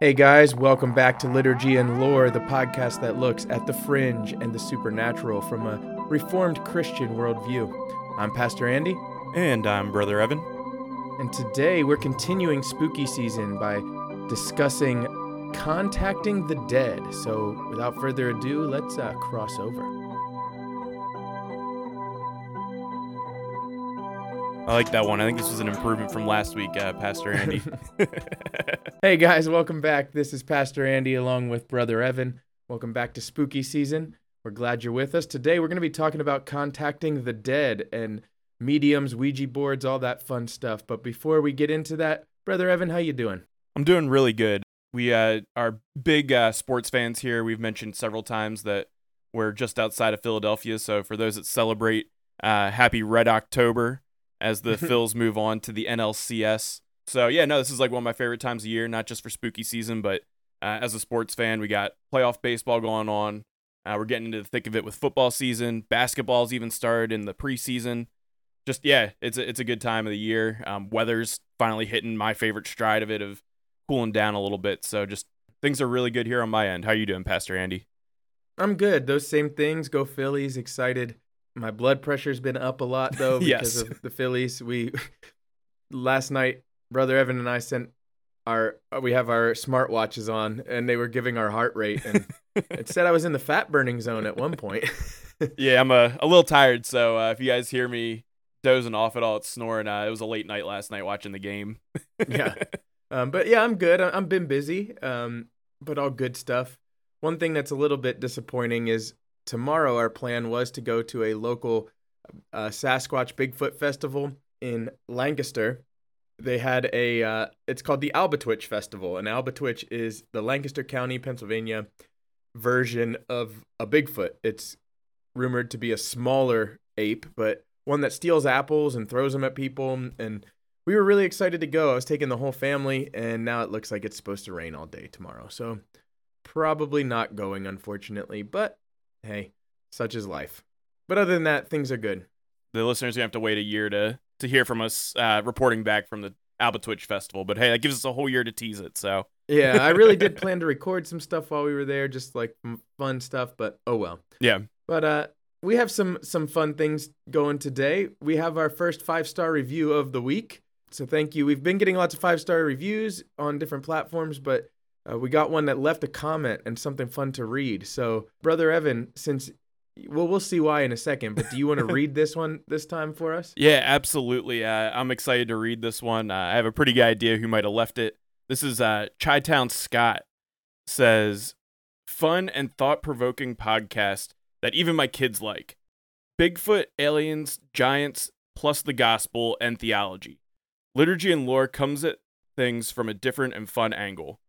Hey guys, welcome back to Liturgy and Lore, the podcast that looks at the fringe and the supernatural from a reformed Christian worldview. I'm Pastor Andy, And I'm Brother Evan. and today we're continuing spooky season by discussing contacting the dead. So, without further ado, let's uh, cross over. I like that one. I think this was an improvement from last week, uh, Pastor Andy. Hey guys, welcome back. This is Pastor Andy along with Brother Evan. Welcome back to spooky season. We're glad you're with us. Today we're going to be talking about contacting the dead and mediums, Ouija boards, all that fun stuff. But before we get into that, Brother Evan, how you doing? I'm doing really good. We uh, are big uh, sports fans here. We've mentioned several times that we're just outside of Philadelphia. So for those that celebrate, uh, happy Red October as the Phils move on to the NLCS. So yeah, no, this is like one of my favorite times of year, not just for spooky season, but uh, as a sports fan, we got playoff baseball going on. Uh, we're getting into the thick of it with football season. Basketball's even started in the preseason. Just yeah, it's a, it's a good time of the year. Um, weather's finally hitting my favorite stride of it of cooling down a little bit. So just things are really good here on my end. How you doing, Pastor Andy? I'm good. Those same things. Go Phillies. Excited. My blood pressure's been up a lot though because Yes. of the Phillies. We last night, Brother Evan and I sent our we have our smartwatches on and they were giving our heart rate and it said I was in the fat burning zone at one point. Yeah, I'm a, a little tired. So uh, if you guys hear me dozing off at all, it's snoring. Uh, it was a late night last night watching the game. Yeah. Um, but yeah, I'm good. I- I've been busy, um, but all good stuff. One thing that's a little bit disappointing is tomorrow our plan was to go to a local uh, Sasquatch Bigfoot festival in Lancaster. They had a, uh, it's called the Albatwitch Festival, and Albatwitch is the Lancaster County, Pennsylvania version of a Bigfoot. It's rumored to be a smaller ape, but one that steals apples and throws them at people. And we were really excited to go. I was taking the whole family, and now it looks like it's supposed to rain all day tomorrow. So probably not going, unfortunately. But hey, such is life. But other than that, things are good. the listeners gonna have to wait a year to to hear from us uh, reporting back from the Albatwitch Festival. But hey, that gives us a whole year to tease it. So Yeah, I really did plan to record some stuff while we were there, just like fun stuff. But oh well. yeah, But uh, we have some some fun things going today. We have our first five star review of the week. So thank you. We've been getting lots of five star reviews on different platforms, but uh, we got one that left a comment and something fun to read. So brother Evan, since well, we'll see why in a second. But do you want to read this one this time for us? yeah, absolutely. Uh, I'm excited to read this one. Uh, I have a pretty good idea who might have left it. This is uh, Chi Town Scott says, "Fun and thought provoking podcast that even my kids like. Bigfoot, aliens, giants, plus the gospel and theology. Liturgy and lore comes at things from a different and fun angle.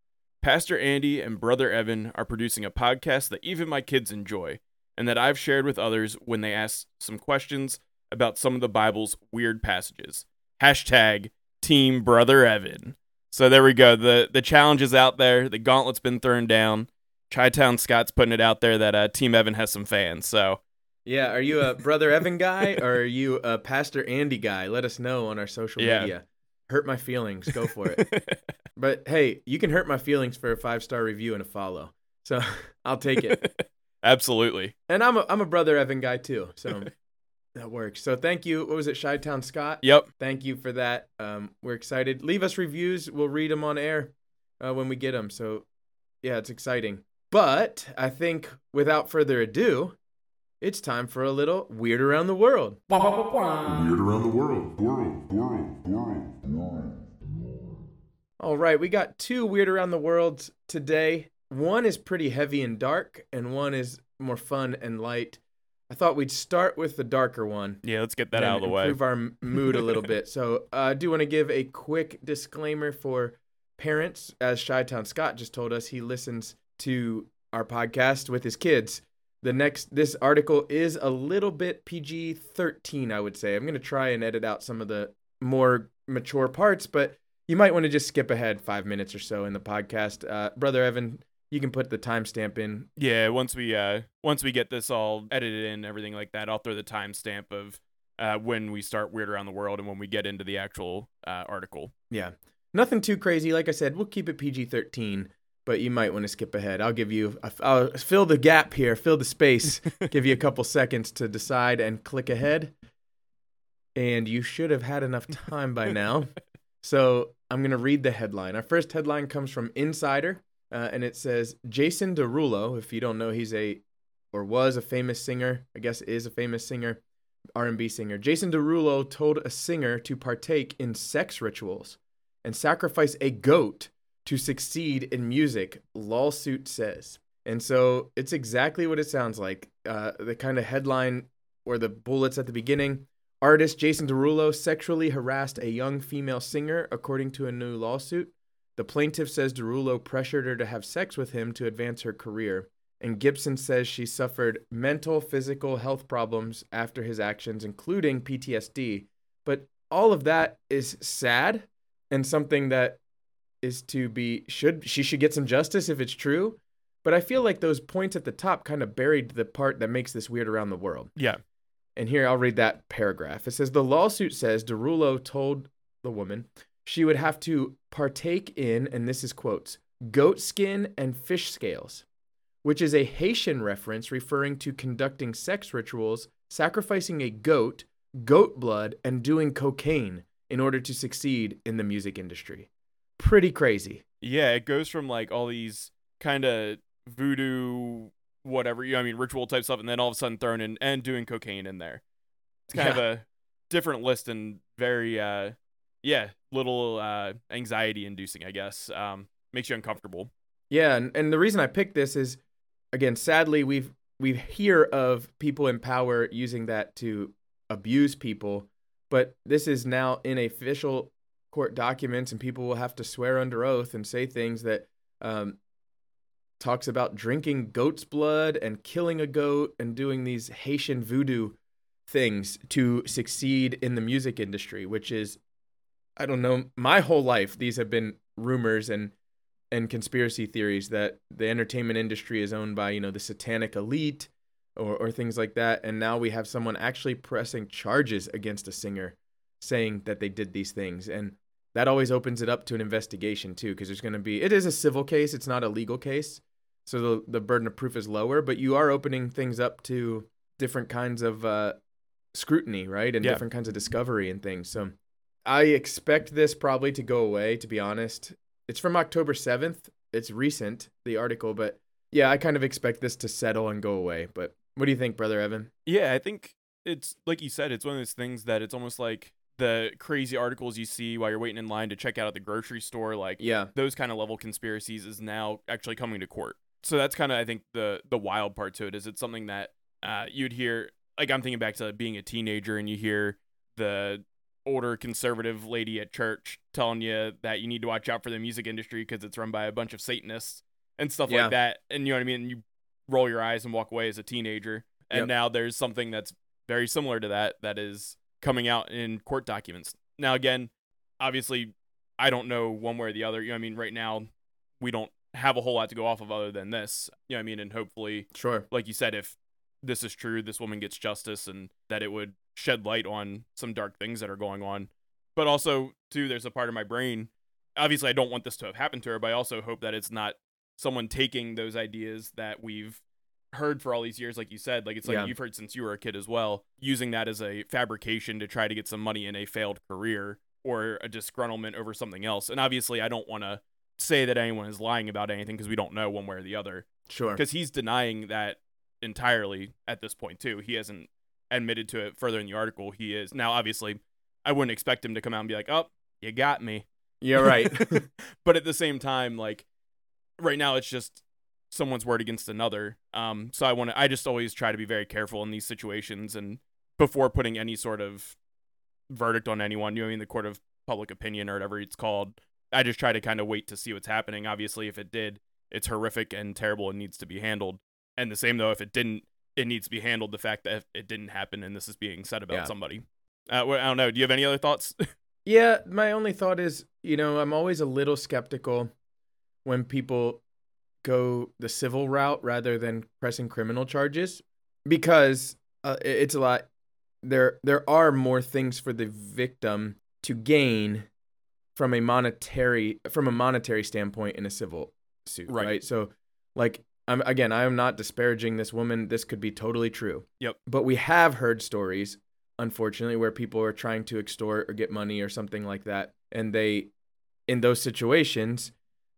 Pastor Andy and Brother Evan are producing a podcast that even my kids enjoy, and that I've shared with others when they ask some questions about some of the Bible's weird passages. Hashtag Team Brother Evan. So there we go. The the challenge is out there. The gauntlet's been thrown down. Chi Town Scott's putting it out there that uh, Team Evan has some fans. So Yeah, are you a brother Evan guy or are you a Pastor Andy guy? Let us know on our social Yeah. media. Hurt my feelings. Go for it. But hey, you can hurt my feelings for a five star review and a follow. So I'll take it. Absolutely. and I'm a I'm a brother Evan guy too. So that works. So thank you. What was it, Chi Town Scott? Yep. Thank you for that. Um, we're excited. Leave us reviews. We'll read them on air uh, when we get them. So yeah, it's exciting. But I think without further ado, it's time for a little weird around the world. Weird around the world. World, world, world, world. All right, we got two weird around the world today. One is pretty heavy and dark, and one is more fun and light. I thought we'd start with the darker one. Yeah, let's get that out of the way. Improve our mood a little bit. So uh, I do want to give a quick disclaimer for parents. As Chi-Town Scott just told us, he listens to our podcast with his kids. The next, this article is a little bit PG 13, I would say. I'm going to try and edit out some of the more mature parts, but you might want to just skip ahead five minutes or so in the podcast. Uh, Brother Evan, you can put the timestamp in. Yeah, once we uh once we get this all edited in, everything like that, I'll throw the timestamp of uh when we start Weird Around the World and when we get into the actual uh, article. Yeah. Nothing too crazy. Like I said, we'll keep it PG 13. but you might want to skip ahead. I'll give you, I'll fill the gap here, fill the space, give you a couple seconds to decide and click ahead. And you should have had enough time by now. So I'm going to read the headline. Our first headline comes from Insider, uh, and it says Jason Derulo. If you don't know, he's a or was a famous singer. I guess is a famous singer, R&B singer. Jason Derulo told a singer to partake in sex rituals and sacrifice a goat to succeed in music. Lawsuit says, and so it's exactly what it sounds like. Uh, the kind of headline or the bullets at the beginning. Artist Jason Derulo sexually harassed a young female singer, according to a new lawsuit. The plaintiff says Derulo pressured her to have sex with him to advance her career. And Gibson says she suffered mental, physical health problems after his actions, including PTSD. But all of that is sad and something that is to be should she should get some justice if it's true. But I feel like those points at the top kind of buried the part that makes this weird around the world. Yeah. And here I'll read that paragraph. It says the lawsuit says Derulo told the woman she would have to partake in, and this is quotes, goat skin and fish scales, which is a Haitian reference referring to conducting sex rituals, sacrificing a goat, goat blood, and doing cocaine in order to succeed in the music industry. Pretty crazy. Yeah, it goes from like all these kind of voodoo, whatever, you know, I mean, ritual type stuff, and then all of a sudden thrown in and doing cocaine in there. It's kind of a different list and very, uh, yeah, little uh, anxiety inducing, I guess. Um, makes you uncomfortable. Yeah, and, and the reason I picked this is again, sadly we've we hear of people in power using that to abuse people, but this is now in official court documents and people will have to swear under oath and say things that um, talks about drinking goat's blood and killing a goat and doing these Haitian voodoo things to succeed in the music industry, which is I don't know, my whole life these have been rumors and and conspiracy theories that the entertainment industry is owned by, you know, the satanic elite or, or things like that. And now we have someone actually pressing charges against a singer saying that they did these things. And that always opens it up to an investigation too, because there's going to be, it is a civil case, it's not a legal case. So the, the burden of proof is lower, but you are opening things up to different kinds of uh, scrutiny, right? And Yeah. different kinds of discovery and things. So I expect this probably to go away, to be honest. It's from October 7th. It's recent, the article, but yeah, I kind of expect this to settle and go away. But what do you think, Brother Evan? Yeah, I think it's like you said, it's one of those things that it's almost like the crazy articles you see while you're waiting in line to check out at the grocery store, like Yeah. those kind of level conspiracies is now actually coming to court. So that's kind of I think the the wild part to it is it's something that uh, you'd hear like I'm thinking back to being a teenager and you hear the older conservative lady at church telling you that you need to watch out for the music industry because it's run by a bunch of Satanists and stuff Yeah. like that. And you know what I mean? And you roll your eyes and walk away as a teenager. And Yep. now there's something that's very similar to that that is coming out in court documents. Now again, obviously I don't know one way or the other. You know what I mean? Right now we don't have a whole lot to go off of other than this. You know what I mean? And hopefully Sure. like you said, if this is true, this woman gets justice and that it would shed light on some dark things that are going on. But also, too, there's a part of my brain. Obviously, I don't want this to have happened to her, but I also hope that it's not someone taking those ideas that we've heard for all these years, like you said, like it's like Yeah. you've heard since you were a kid as well, using that as a fabrication to try to get some money in a failed career or a disgruntlement over something else. And obviously, I don't want to say that anyone is lying about anything because we don't know one way or the other Sure. because he's denying that entirely at this point too. He hasn't admitted to it further in the article. He is now obviously. I wouldn't expect him to come out and be like, "Oh, you got me." Yeah, right. but at the same time, like right now, it's just someone's word against another. Um, so I want to. I just always try to be very careful in these situations and before putting any sort of verdict on anyone. You know, what I mean, the court of public opinion or whatever it's called. I just try to kind of wait to see what's happening. Obviously, if it did, it's horrific and terrible and needs to be handled. And the same though, if it didn't, it needs to be handled. The fact that it didn't happen and this is being said about Yeah. somebody. Uh, well, I don't know. Do you have any other thoughts? Yeah, my only thought is, you know, I'm always a little skeptical when people go the civil route rather than pressing criminal charges because uh, it's a lot there there are more things for the victim to gain from a monetary from a monetary standpoint in a civil suit, Right. right? So, like, I'm again, I am not disparaging this woman. This could be totally true. Yep. But we have heard stories, unfortunately, where people are trying to extort or get money or something like that, and they, in those situations,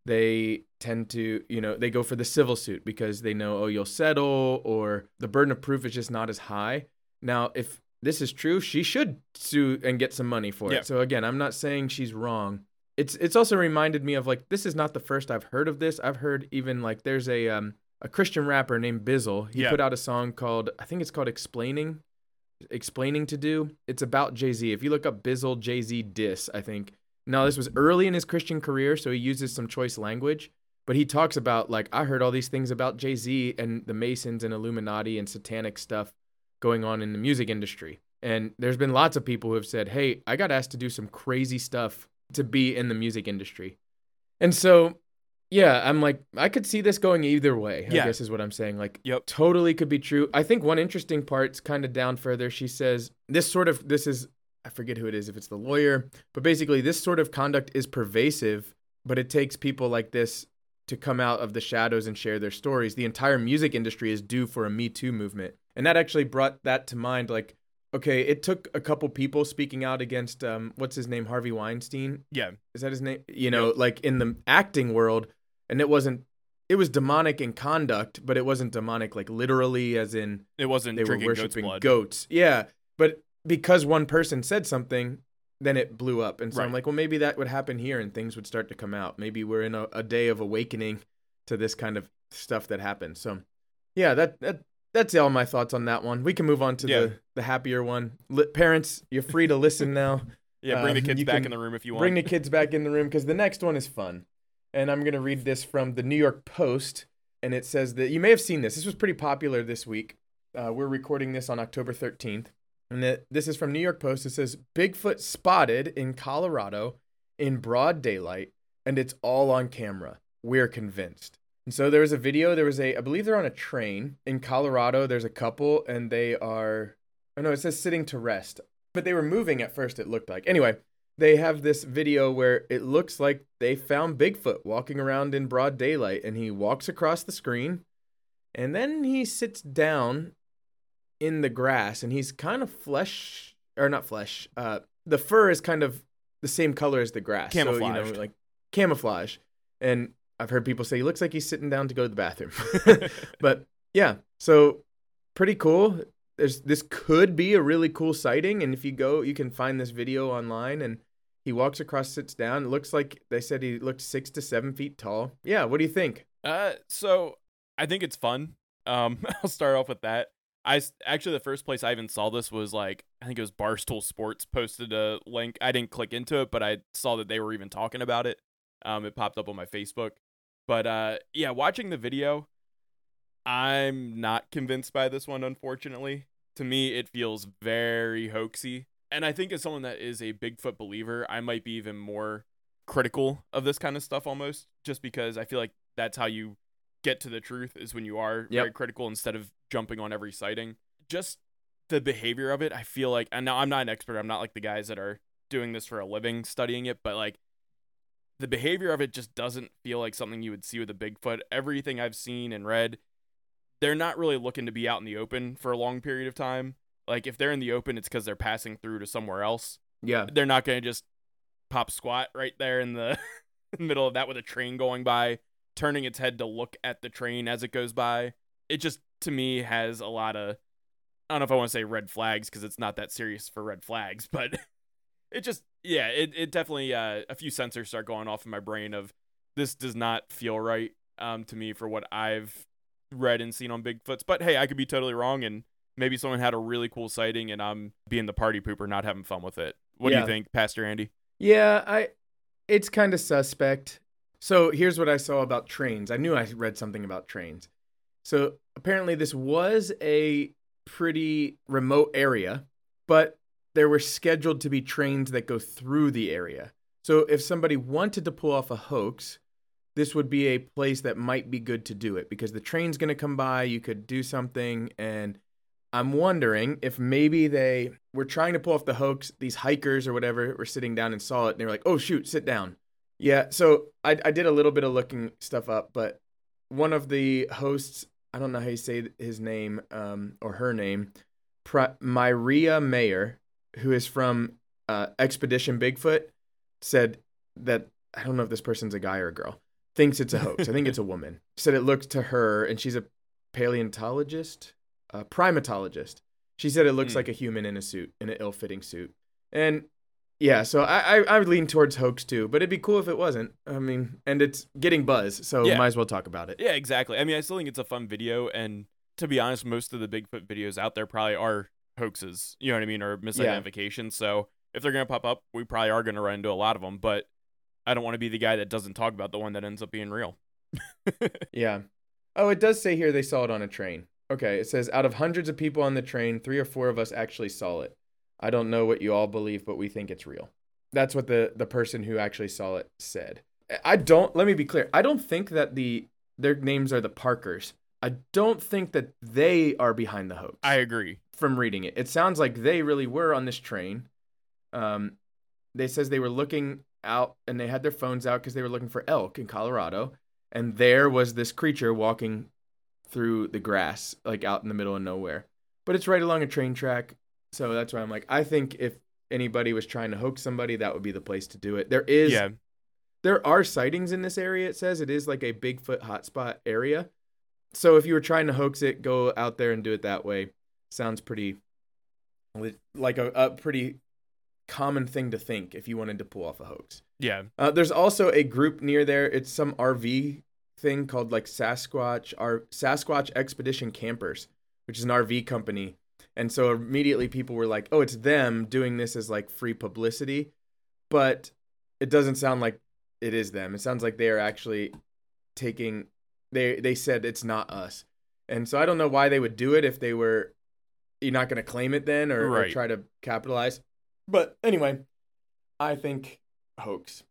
they tend to, you know, they go for the civil suit because they know, oh, you'll settle, or the burden of proof is just not as high. Now, if this is true, she should sue and get some money for Yeah. it. So again, I'm not saying she's wrong. It's it's also reminded me of like this is not the first I've heard of this. I've heard even like there's a um a Christian rapper named Bizzle. He Yeah. put out a song called I think it's called Explaining Explaining to Do. It's about Jay-Z. If you look up Bizzle Jay-Z diss, I think. Now this was early in his Christian career, so he uses some choice language, but he talks about like I heard all these things about Jay-Z and the Masons and Illuminati and satanic stuff going on in the music industry. And there's been lots of people who have said, "Hey, I got asked to do some crazy stuff to be in the music industry." And so, yeah, I'm like I could see this going either way. I Yeah. guess is what I'm saying. Like Yep. totally could be true. I think one interesting part's kind of down further. She says this sort of this is I forget who it is if it's the lawyer, but basically this sort of conduct is pervasive, but it takes people like this to come out of the shadows and share their stories. The entire music industry is due for a Me Too movement. And that actually brought that to mind like okay, it took a couple people speaking out against um what's his name Harvey Weinstein Yeah. is that his name? You know, like in the acting world, and it wasn't. It was demonic in conduct, but it wasn't demonic like literally, as in It wasn't they were goat's worshiping blood. goats. Yeah, but because one person said something, then it blew up, and so I'm like, well, maybe that would happen here, and things would start to come out. Maybe we're in a, a day of awakening to this kind of stuff that happens. So, yeah, that that. That's all my thoughts on that one. We can move on to Yeah. the, the happier one. Li- parents, you're free to listen now. yeah, bring the um, kids back in the room if you want. Bring the kids back in the room because the next one is fun. And I'm going to read this from the New York Post. And it says that you may have seen this. This was pretty popular this week. Uh, we're recording this on October 13th. And that this is from New York Post. It says Bigfoot spotted in Colorado in broad daylight, and it's all on camera. We're convinced. And so there was a video. There was a, I believe they're on a train in Colorado. There's a couple, and they are, oh no, it says sitting to rest. But they were moving at first, it looked like. Anyway, they have this video where it looks like they found Bigfoot walking around in broad daylight and he walks across the screen and then he sits down in the grass and he's kind of flesh or not flesh uh the fur is kind of the same color as the grass so you know like camouflage and i've heard people say he looks like he's sitting down to go to the bathroom but yeah so pretty cool there's this could be a really cool sighting and if you go you can find this video online and he walks across sits down it looks like they said he looked six to seven feet tall yeah what do you think Uh, so I think it's fun. Um, I'll start off with that. I actually the first place I even saw this was like I think it was Barstool Sports posted a link. I didn't click into it, but I saw that they were even talking about it. Um, it popped up on my Facebook. But uh, yeah, watching the video, I'm not convinced by this one. Unfortunately, to me, it feels very hoaxy. And I think as someone that is a Bigfoot believer, I might be even more critical of this kind of stuff almost, just because I feel like that's how you get to the truth is when you are Yep. very critical instead of jumping on every sighting. Just the behavior of it, I feel like, and now I'm not an expert. I'm not like the guys that are doing this for a living studying it, but like the behavior of it just doesn't feel like something you would see with a Bigfoot. Everything I've seen and read, they're not really looking to be out in the open for a long period of time. Like if they're in the open, it's because they're passing through to somewhere else. yeah They're not going to just pop squat right there in the middle of that with a train going by, turning its head to look at the train as it goes by. It just to me has a lot of I don't know if I want to say red flags because it's not that serious for red flags, but it just yeah, it it definitely uh, a few sensors start going off in my brain of this does not feel right um to me for what I've read and seen on Bigfoots. But hey, I could be totally wrong and maybe someone had a really cool sighting and I'm being the party pooper not having fun with it. What do you think, Pastor Andy? Yeah, I it's kind of suspect. So here's what I saw about trains. I knew I read something about trains. So apparently this was a pretty remote area, but there were scheduled to be trains that go through the area. So if somebody wanted to pull off a hoax, this would be a place that might be good to do it because the train's going to come by, you could do something and I'm wondering if maybe they were trying to pull off the hoax. These hikers or whatever were sitting down and saw it, and they were like, "Oh shoot, sit down." Yeah, so I, I did a little bit of looking stuff up, but one of the hosts, I don't know how you say his name um, or her name, Pri- Mireya Mayor, who is from uh, Expedition Bigfoot, said that I don't know if this person's a guy or a girl, thinks it's a hoax. I think it's a woman. Said it looked to her, and she's a paleontologist, a primatologist. She said it looks Hmm. like a human in a suit, in an ill-fitting suit, and yeah, so I, I I would lean towards hoax too, but it'd be cool if it wasn't. I mean, and it's getting buzz, so Yeah. might as well talk about it. Yeah, exactly. I mean, I still think it's a fun video, and to be honest, most of the Bigfoot videos out there probably are hoaxes. You know what I mean, or misidentifications. So if they're gonna pop up, we probably are gonna run into a lot of them. But I don't want to be the guy that doesn't talk about the one that ends up being real. Yeah. Oh, it does say here they saw it on a train. Okay, it says out of hundreds of people on the train, three or four of us actually saw it. I don't know what you all believe, but we think it's real. That's what the the person who actually saw it said. I don't. Let me be clear. I don't think that the their names are the Parkers. I don't think that they are behind the hoax. I agree. From reading it. It sounds like they really were on this train. Um, they says they were looking out and they had their phones out because they were looking for elk in Colorado, and there was this creature walking through the grass, like out in the middle of nowhere. But it's right along a train track, so that's why I'm like, I think if anybody was trying to hoax somebody, that would be the place to do it. There is, yeah, there are sightings in this area. It says it is like a Bigfoot hotspot area. So if you were trying to hoax it, go out there and do it that way. Sounds pretty like a, a pretty common thing to think if you wanted to pull off a hoax. yeah, Uh, there's also a group near there. It's some RV thing called like Sasquatch, our Sasquatch Expedition Campers, which is an RV company. And so immediately people were like, "Oh, it's them doing this as like free publicity," but it doesn't sound like it is them. It sounds like they are actually taking. They they said it's not us, and so I don't know why they would do it if they were. You're not going to claim it then, or, or try to capitalize. But anyway, I think hoax.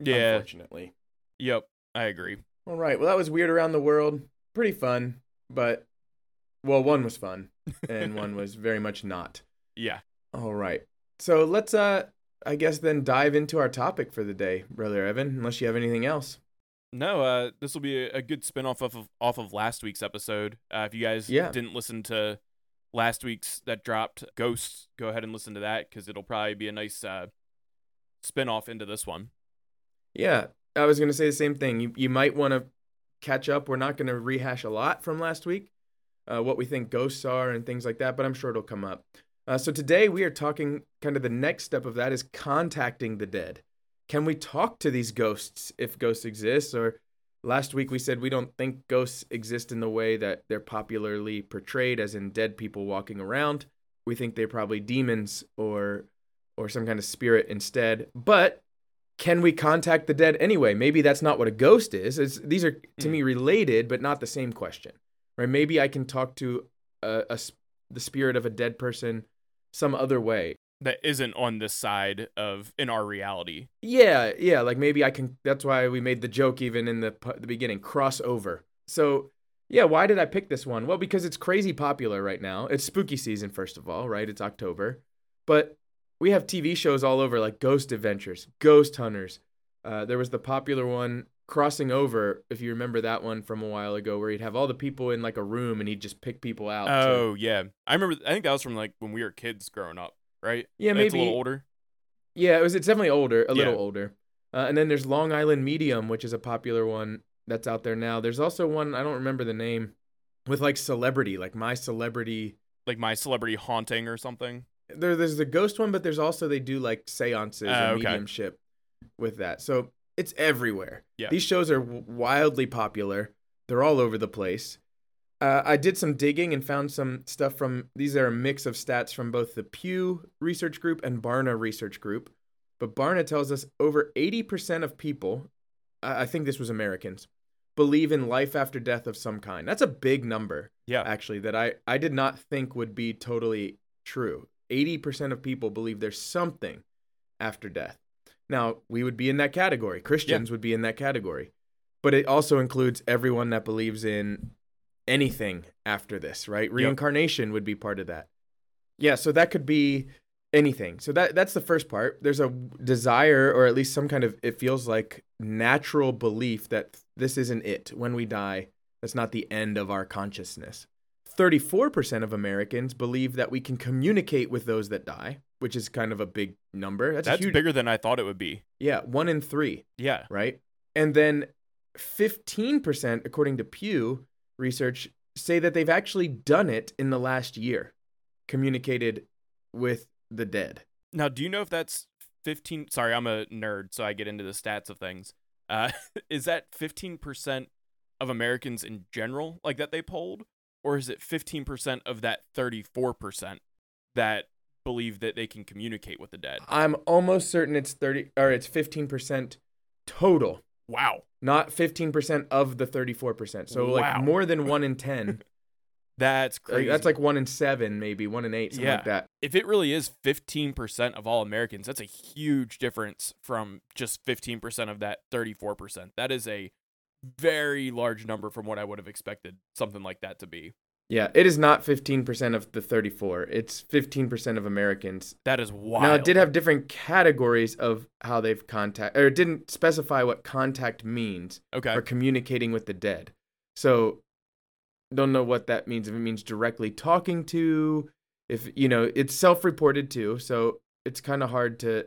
yeah. Unfortunately. Yep, I agree. All right. Well, that was weird around the world. Pretty fun, but well, one was fun and one was very much not. Yeah, All right. So let's uh I guess then dive into our topic for the day, brother Evan, unless you have anything else. no, uh, this will be a, a good spin-off off of off of last week's episode. Uh, if you guys Yeah. didn't listen to last week's that dropped Ghosts, go ahead and listen to that because it'll probably be a nice uh, spin-off into this one. Yeah, I was going to say the same thing. You you might want to catch up. We're not going to rehash a lot from last week, uh, what we think ghosts are and things like that, but I'm sure it'll come up. Uh, so today we are talking kind of the next step of that is contacting the dead. Can we talk to these ghosts if ghosts exist? Or last week we said we don't think ghosts exist in the way that they're popularly portrayed, as in dead people walking around. We think they're probably demons or or some kind of spirit instead. But can we contact the dead anyway? Maybe that's not what a ghost is. It's, these are to Hmm. me related, but not the same question, right? Maybe I can talk to a, a the spirit of a dead person some other way. That isn't on this side of in our reality. Yeah, yeah. Like maybe I can. That's why we made the joke even in the the beginning. Crossover. So yeah, why did I pick this one? Well, because it's crazy popular right now. It's spooky season, first of all, right? It's October, but we have TV shows all over like Ghost Adventures, Ghost Hunters. Uh, there was the popular one Crossing Over, if you remember that one from a while ago, where he'd have all the people in like a room and he'd just pick people out. to- Oh yeah, I remember. I think that was from like when we were kids growing up, right? Yeah, It's a maybe- little older. Yeah, it was. It's definitely older, a little older. Uh, and then there's Long Island Medium, which is a popular one that's out there now. There's also one I don't remember the name, with like celebrity, like my celebrity. Like my celebrity haunting or something. There, there's the ghost one, but there's also they do like seances Oh, and okay. mediumship with that. So it's everywhere. Yeah. These shows are w- wildly popular. They're all over the place. Uh, I did some digging and found some stuff from these are a mix of stats from both the Pew Research Group and Barna Research Group. But Barna tells us over 80% of people, I I think this was Americans, believe in life after death of some kind. That's a big number, Yeah. actually, that I, I did not think would be totally true. 80% of people believe there's something after death. Now, we would be in that category. Christians would be in that category. But it also includes everyone that believes in anything after this, right? Reincarnation would be part of that. Yeah, so that could be anything. So that that's the first part. There's a desire or at least some kind of it feels like natural belief that this isn't it. When we die, that's not the end of our consciousness. 34% of Americans believe that we can communicate with those that die, which is kind of a big number. That's, That's huge bigger than I thought it would be. Yeah, 1 in 3, Yeah. right? And then 15% according to Pew research say that they've actually done it in the last year. Communicated with the dead. Now, do you know if that's 15? Sorry, I'm a nerd, so I get into the stats of things. Uh, is that 15% of Americans in general, like that they polled? Or is it 15% of that 34% that believe that they can communicate with the dead? I'm almost certain it's 30 or it's 15% total, Wow. not 15% of the 34%. So like more than 1 in 10. That's Like, crazy. that's like 1 in 7 maybe, 1 in 8 something like that. if it really is 15% of all Americans, that's a huge difference from just 15% of that 34%. That is a very large number from what I would have expected something like that to be. Yeah, it is not 15% of the 34. It's 15% of Americans. That is wild. Now, it did have different categories of how they've contact, or it didn't specify what contact means okay. for communicating with the dead. So, don't know what that means. If it means directly talking to, if, you know, it's self reported too. So, it's kind of hard to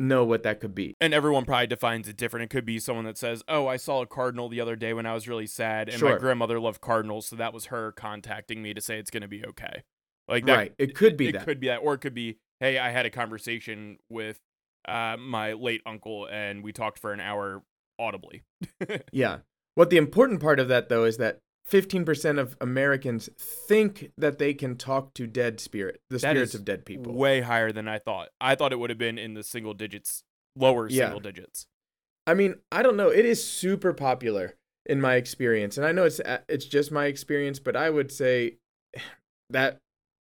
know what that could be. And everyone probably defines it different. It could be someone that says, "Oh, I saw a cardinal the other day when I was really sad, and my grandmother loved cardinals, so that was her contacting me to say it's going to be okay." Like that, right. It could be it that. It could be that, or it could be, "Hey, I had a conversation with uh, my late uncle, and we talked for an hour audibly." Yeah. What the important part of that, though, is that 15% of Americans think that they can talk to dead spirit, the That spirits of dead people. Way higher than I thought. I thought it would have been in the single digits, lower Yeah. single digits. I mean, I don't know. It is super popular in my experience, and I know it's uh, it's just my experience, but I would say that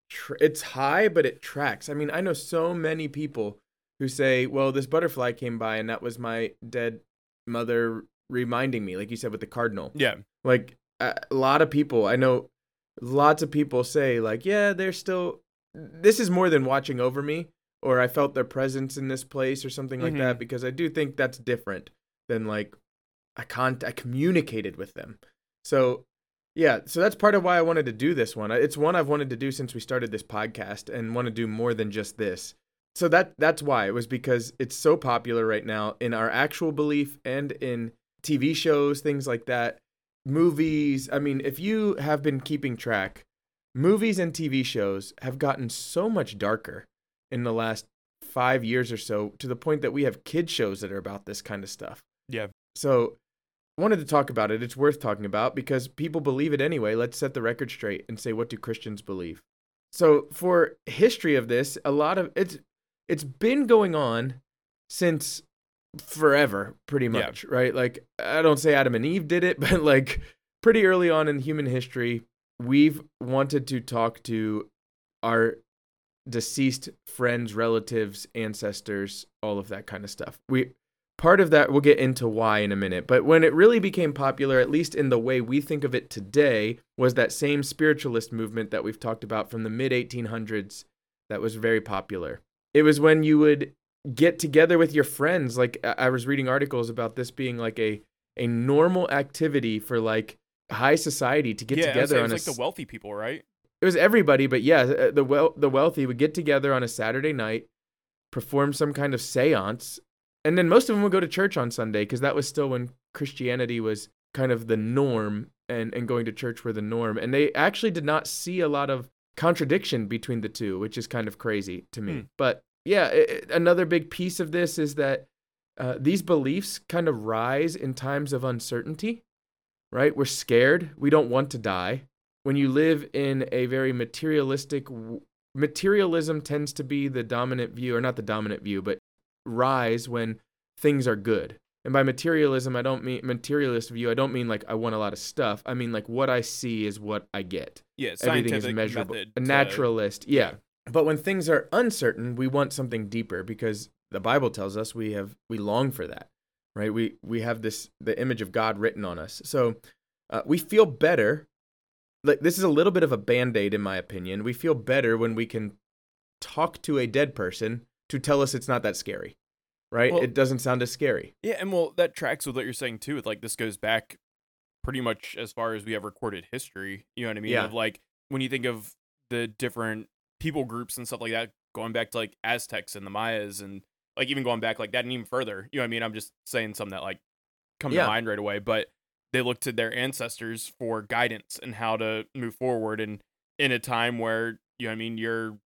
tr- it's high, but it tracks. I mean, I know so many people who say, "Well, this butterfly came by, and that was my dead mother reminding me," like you said with the cardinal. Yeah. Like a lot of people, I know, lots of people say, like, "Yeah, they're still." This is more than watching over me, or I felt their presence in this place, or something like that, mm-hmm. because I do think that's different than like I con I communicated with them. So yeah, so that's part of why I wanted to do this one. It's one I've wanted to do since we started this podcast and want to do more than just this. So that that's why it was because it's so popular right now in our actual belief and in TV shows, things like that, movies. I mean, if you have been keeping track, movies and TV shows have gotten so much darker in the last 5 years or so to the point that we have kid shows that are about this kind of stuff. Yeah. So I wanted to talk about it. It's worth talking about because people believe it anyway. Let's set the record straight and say what do Christians believe. So for history of this, a lot of it's it's been going on since forever, pretty Yeah. much, right? Like I don't say Adam and Eve did it, but like pretty early on in human history, we've wanted to talk to our deceased friends, relatives, ancestors, all of that kind of stuff. We part of that we'll get into why in a minute, but when it really became popular, at least in the way we think of it today, was that same spiritualist movement that we've talked about from the mid 1800s that was very popular. It was when you would get together with your friends like I was reading articles about this being like a a normal activity for like high society to get yeah, I would say together it on was a like the wealthy people, right? it was everybody, but yeah, uh, the well the wealthy would get together on a Saturday night, perform some kind of séance, and then most of them would go to church on Sunday because that was still when Christianity was kind of the norm and and going to church were the norm. And they actually did not see a lot of contradiction between the two, which is kind of crazy to me. Hmm. But yeah, i i- another big piece of this is that uh, these beliefs kind of rise in times of uncertainty, right? We're scared. We don't want to die. When you live in a very materialistic, materialism tends to be the dominant view, or not the dominant view, but rise when things are good. And by materialism, I don't mean materialist view. I don't mean like I want a lot of stuff. I mean like what I see is what I get Yeah, everything is measurable. A naturalist, yeah. But when things are uncertain, we want something deeper because the Bible tells us we have we long for that, right? We we have this the image of God written on us, so uh, we feel better. Like this is a little bit of a band aid, in my opinion. We feel better when we can talk to a dead person to tell us it's not that scary, right? Well- it doesn't sound as scary. Yeah, and well, that tracks with what you're saying too. It's like this goes back pretty much as far as we have recorded history. You know what I mean? Yeah. Of like when you think of the different people groups and stuff like that, going back to like Aztecs and the Mayas, and like even going back like that and even further. You know what I mean? I'm just saying something that like come Yeah. to mind right away, but they looked to their ancestors for guidance and how to move forward and in a time where you know what I mean you're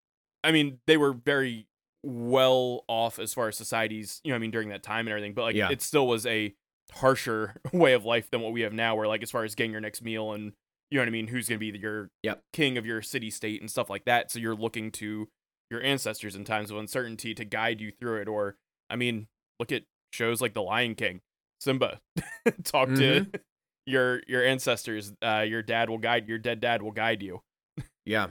I mean they were very well off as far as societies you know I mean during that time and everything but like Yeah. it still was a harsher way of life than what we have now where like as far as getting your next meal and you know what I mean who's going to be your Yep. king of your city state and stuff like that so you're looking to your ancestors in times of uncertainty to guide you through it or I mean look at shows like The Lion King Simba talk to your your ancestors uh your dad will guide your dead dad will guide you Yeah.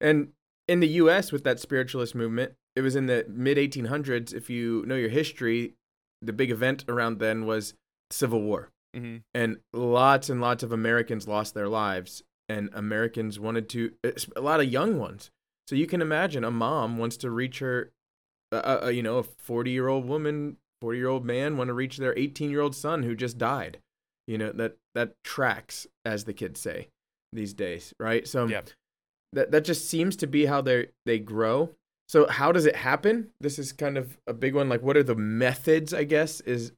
And in the US with that spiritualist movement, it was in the mid 1800s. If you know your history, the big event around then was Civil War. Mm-hmm. And lots and lots of Americans lost their lives. And Americans wanted to, a lot of young ones. So you can imagine a mom wants to reach her, uh, uh, you know, a 40 year old woman, 40 year old man want to reach their 18 year old son who just died. You know, that, that tracks, as the kids say these days, right? So, Yeah. that that just seems to be how they they grow. So how does it happen? This is kind of a big one. Like, what are the methods? I guess is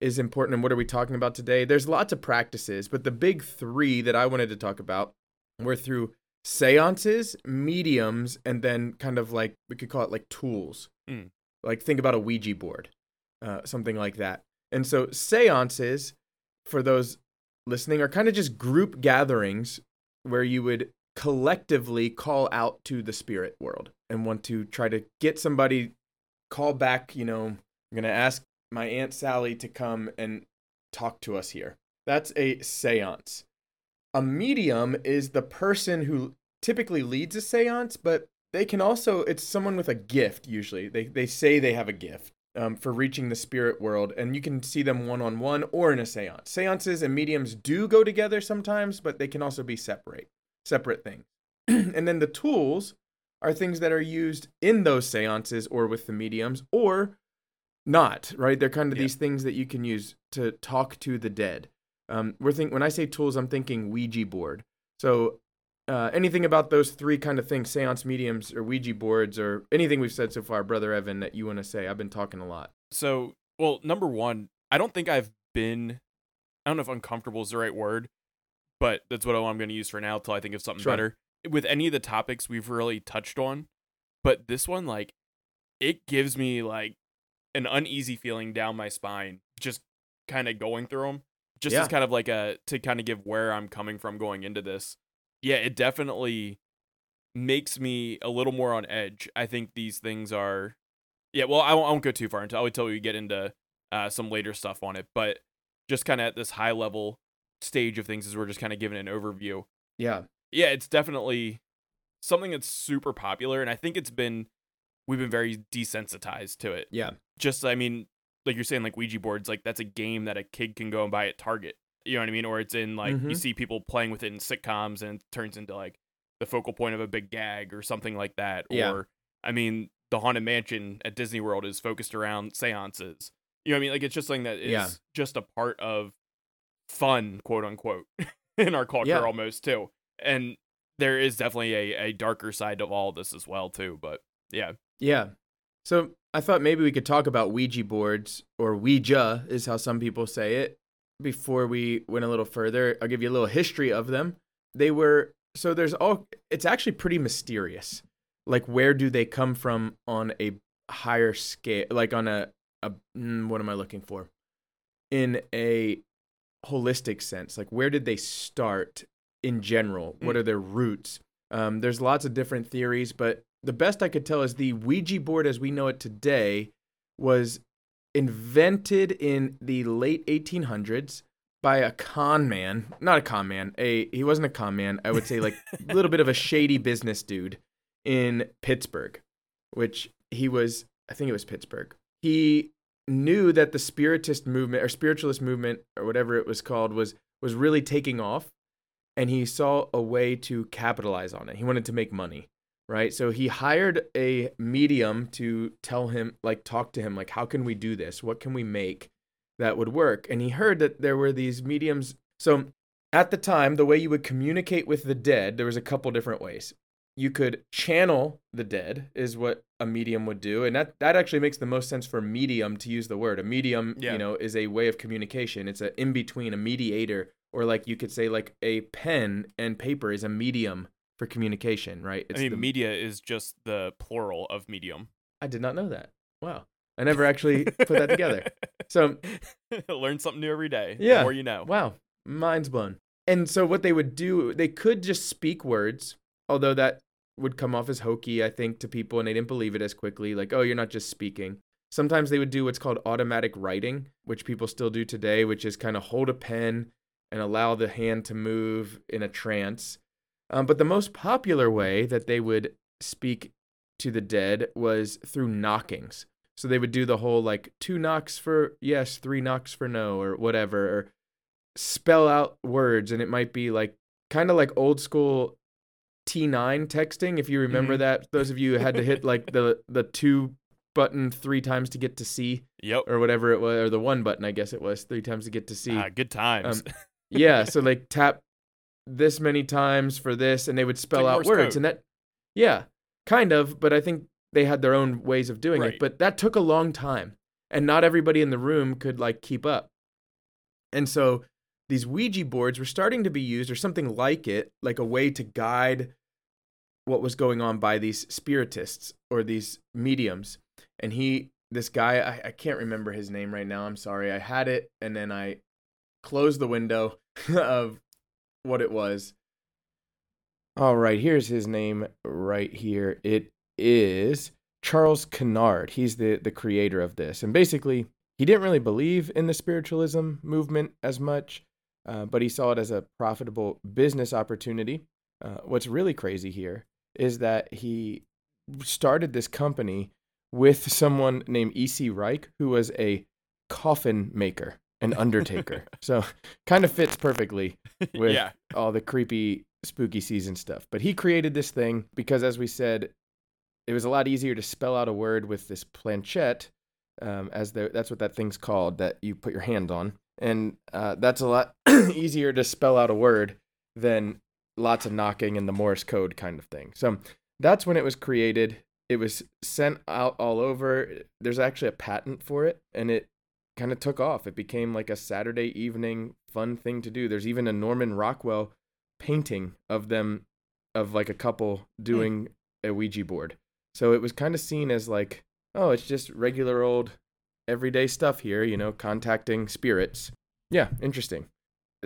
is important, and what are we talking about today? There's lots of practices, but the big three that I wanted to talk about were through seances, mediums, and then kind of like we could call it like tools. Mm. Like think about a Ouija board, uh, something like that. And so seances, for those listening, are kind of just group gatherings where you would collectively call out to the spirit world and want to try to get somebody call back you know i'm going to ask my aunt sally to come and talk to us here. That's a seance. A medium is the person who typically leads a seance but they can also it's someone with a gift usually. They, they say they have a gift um, for reaching the spirit world and you can see them one-on-one or in a seance. Seances and mediums do go together sometimes but they can also be separate separate things. and then the tools are things that are used in those seances or with the mediums or not, right? They're kind of Yeah. these things that you can use to talk to the dead. Um, we're think when I say tools, I'm thinking Ouija board. So uh, anything about those three kind of things, seance mediums or Ouija boards or anything we've said so far, brother Evan, that you want to say? I've been talking a lot. So, well, number one, I don't think I've been, I don't know if uncomfortable is the right word, but that's what I'm going to use for now till I think of something Sure. better. With any of the topics we've really touched on, but this one, like, it gives me like an uneasy feeling down my spine, just kind of going through them, just Yeah. as kind of like a to kind of give where I'm coming from going into this. Yeah, it definitely makes me a little more on edge. I think these things are yeah, well, I won't, I won't go too far until I'll until we get into uh, some later stuff on it, but just kind of at this high level stage of things as we're just kind of giving an overview. Yeah. Yeah, it's definitely something that's super popular, and I think it's been we've been very desensitized to it. Yeah. Just, I mean, like you're saying, like Ouija boards, like that's a game that a kid can go and buy at Target. You know what I mean? Or it's in like you Mhm. see people playing with it in sitcoms, and it turns into like the focal point of a big gag or something like that. Yeah. Or I mean, the Haunted Mansion at Disney World is focused around seances. You know what I mean? Like it's just something that is Yeah. just a part of fun, quote unquote, in our culture Yeah. almost too. And there is definitely a, a darker side of all this as well too. But yeah. Yeah. So I thought maybe we could talk about Ouija boards or Ouija is how some people say it. Before we went a little further, I'll give you a little history of them. They were so there's all it's actually pretty mysterious. Like where do they come from on a higher scale like on a, a mm, what am I looking for? In a holistic sense. Like where did they start in general? What Mm. are their roots? Um, there's lots of different theories, but the best I could tell is the Ouija board as we know it today was invented in the late 1800s by a con man, not a con man, a he wasn't a con man, I would say like a little bit of a shady business dude in Pittsburgh, which he was I think it was Pittsburgh. He knew that the spiritist movement or spiritualist movement or whatever it was called was was really taking off and he saw a way to capitalize on it. He wanted to make money, right? So he hired a medium to tell him, like, talk to him, like, how can we do this? What can we make that would work? And he heard that there were these mediums. So at the time, the way you would communicate with the dead, there was a couple different ways. You could channel the dead, is what a medium would do, and that that actually makes the most sense for medium to use the word. A medium, Yeah. you know, is a way of communication. It's a in between, a mediator, or like you could say, like a pen and paper is a medium for communication, right? I mean, the- media is just the plural of medium. I did not know that. Wow, I never actually put that together. So Learn something new every day. Yeah. The more you know. Wow, mind's blown. And so what they would do, they could just speak words, although that would come off as hokey, I think, to people, and they didn't believe it as quickly. Like, oh, you're not just speaking. Sometimes they would do what's called automatic writing, which people still do today, which is kind of hold a pen and allow the hand to move in a trance. Um, but the most popular way that they would speak to the dead was through knockings. So they would do the whole like two knocks for yes, three knocks for no, or whatever, or spell out words. And it might be like kind of like old school T9 texting. If you remember Mhm. that, those of you who had to hit like the, the two button three times to get to C Yep. or whatever it was, or the one button, I guess it was three times to get to C Ah, good times. yeah so like tap this many times for this and they would spell like out words code. and that yeah kind of but i think they had their own ways of doing Right. it but that took a long time and not everybody in the room could like keep up and so these ouija boards were starting to be used or something like it like a way to guide what was going on by these spiritists or these mediums and he this guy I, I can't remember his name right now i'm sorry i had it and then i closed the window of what it was. All right, here's his name right here. It is Charles Kennard. He's the the creator of this, and basically, he didn't really believe in the spiritualism movement as much, uh, but he saw it as a profitable business opportunity. Uh, what's really crazy here is that he started this company with someone named E.C. Reich, who was a coffin maker, an undertaker. so kind of fits perfectly with yeah. all the creepy, spooky season stuff. But he created this thing because, as we said, it was a lot easier to spell out a word with this planchette, um, as the, that's what that thing's called that you put your hand on, and uh, that's a lot easier to spell out a word than lots of knocking and the Morse code kind of thing. So that's when it was created. It was sent out all over. There's actually a patent for it, and it kind of took off. It became like a Saturday evening fun thing to do. There's even a Norman Rockwell painting of them, of like a couple doing a Ouija board. So it was kind of seen as like, oh, it's just regular old everyday stuff here, you know, contacting spirits. Yeah, interesting.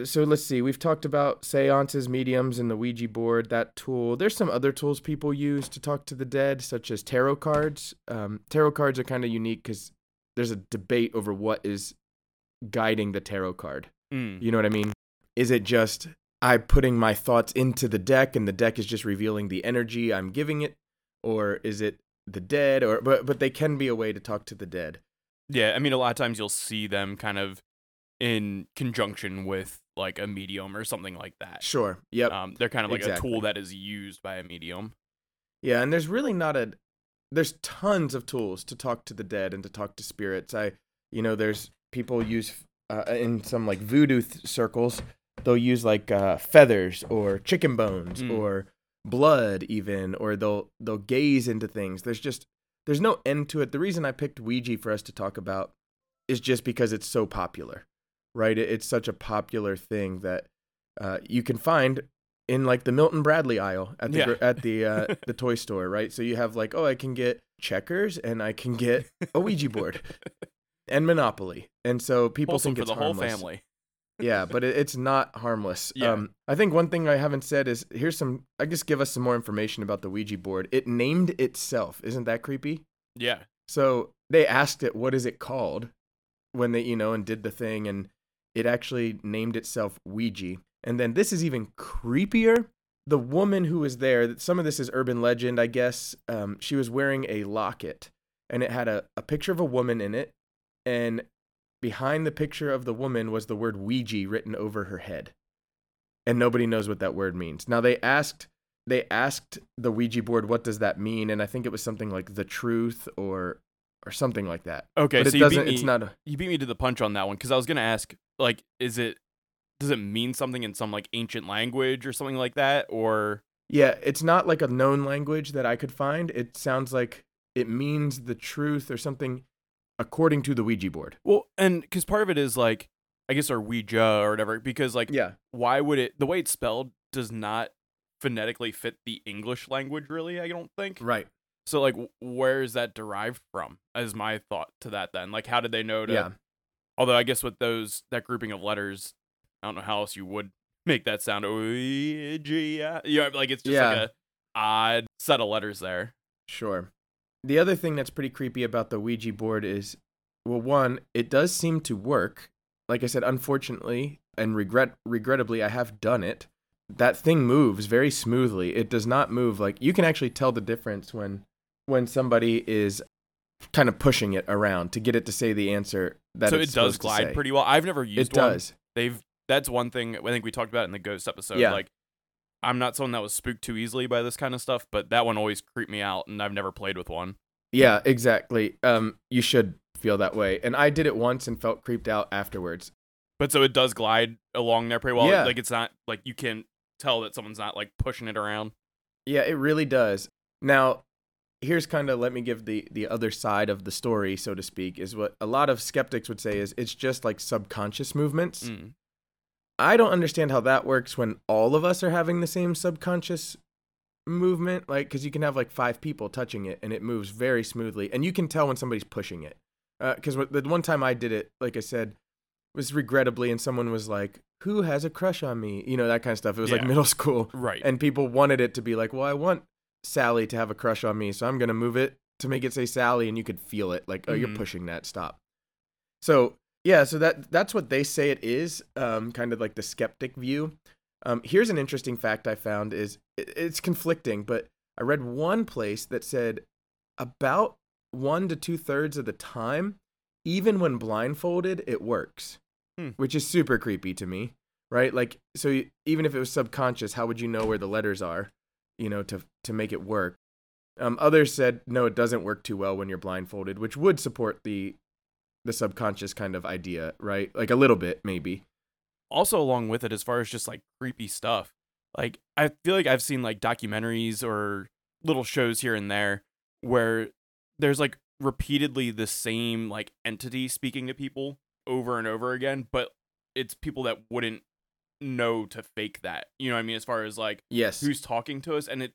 So let's see. We've talked about seances, mediums, and the Ouija board, that tool. There's some other tools people use to talk to the dead, such as tarot cards. Um, tarot cards are kind of unique because there's a debate over what is guiding the tarot card. Mm. You know what I mean? Is it just I putting my thoughts into the deck and the deck is just revealing the energy I'm giving it, or is it the dead? Or but but they can be a way to talk to the dead. Yeah, I mean, a lot of times you'll see them kind of in conjunction with like a medium or something like that. Sure. Yep. Um, they're kind of like Exactly. a tool that is used by a medium. Yeah, and there's really not a there's tons of tools to talk to the dead and to talk to spirits. I you know, there's people use uh, in some like voodoo th- circles, they'll use like uh, feathers or chicken bones Mm. or blood even or they'll they'll gaze into things. There's just there's no end to it. The reason I picked Ouija for us to talk about is just because it's so popular. Right? It, it's such a popular thing that uh, you can find in like the Milton Bradley aisle at the Yeah. gr- at the uh, the toy store, right? So you have like, oh, I can get checkers and I can get a Ouija board and Monopoly, and so people Wholesome think for it's the whole harmless. family. Yeah, but it, it's not harmless. Yeah. Um, I think one thing I haven't said is here's some. I guess give us some more information about the Ouija board. It named itself. Isn't that creepy? Yeah. So they asked it, "What is it called?" When they, you know, and did the thing, and it actually named itself Ouija. And then this is even creepier. The woman who was there, some of this is urban legend, I guess. Um, she was wearing a locket, and it had a, a picture of a woman in it, and behind the picture of the woman was the word Ouija written over her head. And nobody knows what that word means. Now they asked they asked the Ouija board, "What does that mean?" And I think it was something like the truth or or something like that. Okay, but so it you beat me, It's not. A, you beat me to the punch on that one because I was gonna ask, like, is it does it mean something in some like ancient language or something like that, or yeah, it's not like a known language that I could find. It sounds like it means the truth or something, according to the Ouija board. well, and because part of it is like, I guess or Ouija or whatever, because like, Yeah. why would it? The way it's spelled does not phonetically fit the English language, really. I don't think. Right. So like, where is that derived from? Is my thought to that then? Like, how did they know to? Yeah. Although I guess with those that grouping of letters, I don't know how else you would make that sound. Ouija. Yeah, like it's just like a odd set of letters there. Sure. The other thing that's pretty creepy about the Ouija board is, well, one, it does seem to work. Like I said, unfortunately and regret regrettably, I have done it. That thing moves very smoothly. It does not move like you can actually tell the difference when when somebody is kind of pushing it around to get it to say the answer that so it does glide pretty well. I've never used It one. does. They've that's one thing I think we talked about in the ghost episode. Yeah. Like I'm not someone that was spooked too easily by this kind of stuff, but that one always creeped me out and I've never played with one. Yeah, exactly. Um, you should feel that way. And I did it once and felt creeped out afterwards. But so it does glide along there pretty well. Yeah. Like it's not like you can tell that someone's not like pushing it around. Yeah, it really does. Now, here's kind of let me give the the other side of the story, so to speak, is what a lot of skeptics would say is it's just like subconscious movements. Mm. I don't understand how that works when all of us are having the same subconscious movement, like cuz you can have like 5 people touching it and it moves very smoothly and you can tell when somebody's pushing it. Uh, cuz the one time I did it, like I said, was regrettably and someone was like, "Who has a crush on me?" You know, that kind of stuff. It was like middle school Right. and people wanted it to be like, well, I want Sally to have a crush on me, so I'm gonna move it to make it say Sally, and you could feel it, like, oh, Mhm. you're pushing that, stop. So yeah, so that that's what they say it is, um, kind of like the skeptic view. Um, here's an interesting fact I found is it, it's conflicting, but I read one place that said about one to two thirds of the time, even when blindfolded, it works, Hmm. which is super creepy to me right? Like, so you, even if it was subconscious, how would you know where the letters are, you know, to to make it work? Um, others said no, it doesn't work too well when you're blindfolded, which would support the the subconscious kind of idea, right? Like a little bit, maybe. also along with it as far as just like creepy stuff like i feel like i've seen like documentaries or little shows here and there where there's like repeatedly the same like entity speaking to people over and over again but it's people that wouldn't know to fake that you know what i mean as far as like Yes. who's talking to us and it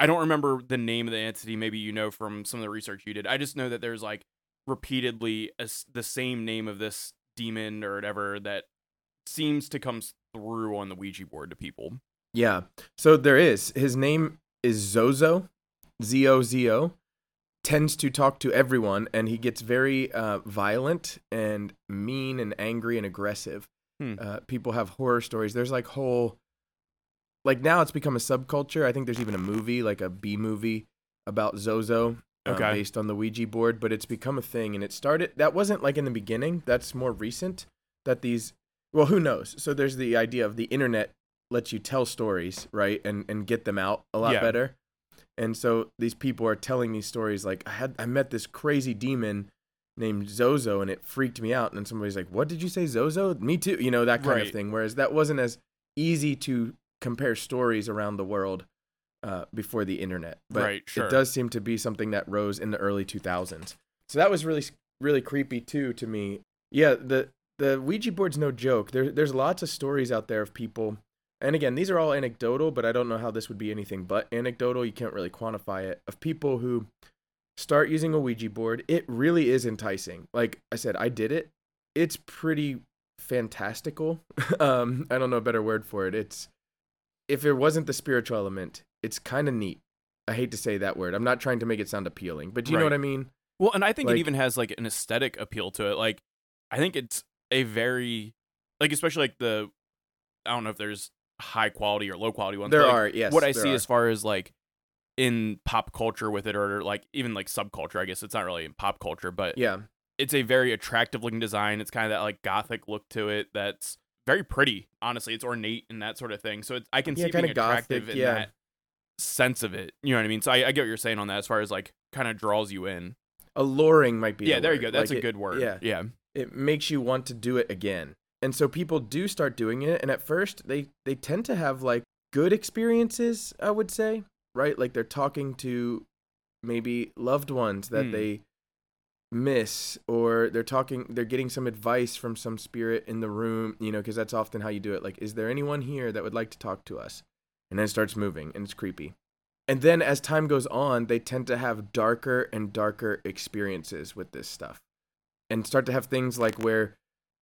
i don't remember the name of the entity maybe you know from some of the research you did i just know that there's like repeatedly a s the same name of this demon or whatever that seems to come through on the ouija board to people Yeah. So there is. His name is Zozo, Z O Z O. Tends to talk to everyone, and he gets very uh, violent and mean and angry and aggressive. Hmm. Uh, people have horror stories. There's like whole, like now it's become a subculture. I think there's even a movie, like a B movie, about Zozo, uh, Okay. based on the Ouija board. But it's become a thing, and it started. That wasn't like in the beginning. That's more recent. That these, well, who knows? So there's the idea of the internet lets you tell stories, right, and and get them out a lot Yeah. better. And so these people are telling these stories like I had I met this crazy demon named Zozo and it freaked me out. And then somebody's like, "What did you say, Zozo?" Me too. You know that kind Right. of thing. Whereas that wasn't as easy to compare stories around the world uh, before the internet. But Right, sure. it does seem to be something that rose in the early 2000s. So that was really really creepy too to me. Yeah, the the Ouija board's no joke. There, there's lots of stories out there of people, and again, these are all anecdotal, but I don't know how this would be anything but anecdotal. You can't really quantify it. Of people who start using a Ouija board, it really is enticing. Like I said, I did it. It's pretty fantastical. um, I don't know a better word for it. It's if it wasn't the spiritual element, it's kind of neat. I hate to say that word. I'm not trying to make it sound appealing, but do you know what I mean? well and i think Like- it even has like an aesthetic appeal to it like i think it's a very like especially like the i don't know if there's high quality or low quality ones There like, are, yes. what I see are. as far as like in pop culture with it, or like even like subculture. I guess it's not really in pop culture, but yeah, it's a very attractive looking design. It's kind of that like gothic look to it. That's very pretty. Honestly, it's ornate and that sort of thing. So it's, I can Yeah, see it being kinda gothic, attractive in yeah. that sense of it. You know what I mean? So I, I get what you're saying on that as far as like kind of draws you in. Alluring might be. Yeah, the there you go. That's Like a it- good word. Yeah, Yeah. it makes you want to do it again. And so people do start doing it, and at first they they tend to have like good experiences. I would say, right? Like they're talking to maybe loved ones that Hmm. they miss or they're talking they're getting some advice from some spirit in the room you know because that's often how you do it like is there anyone here that would like to talk to us and then it starts moving and it's creepy. And then as time goes on they tend to have darker and darker experiences with this stuff and start to have things like where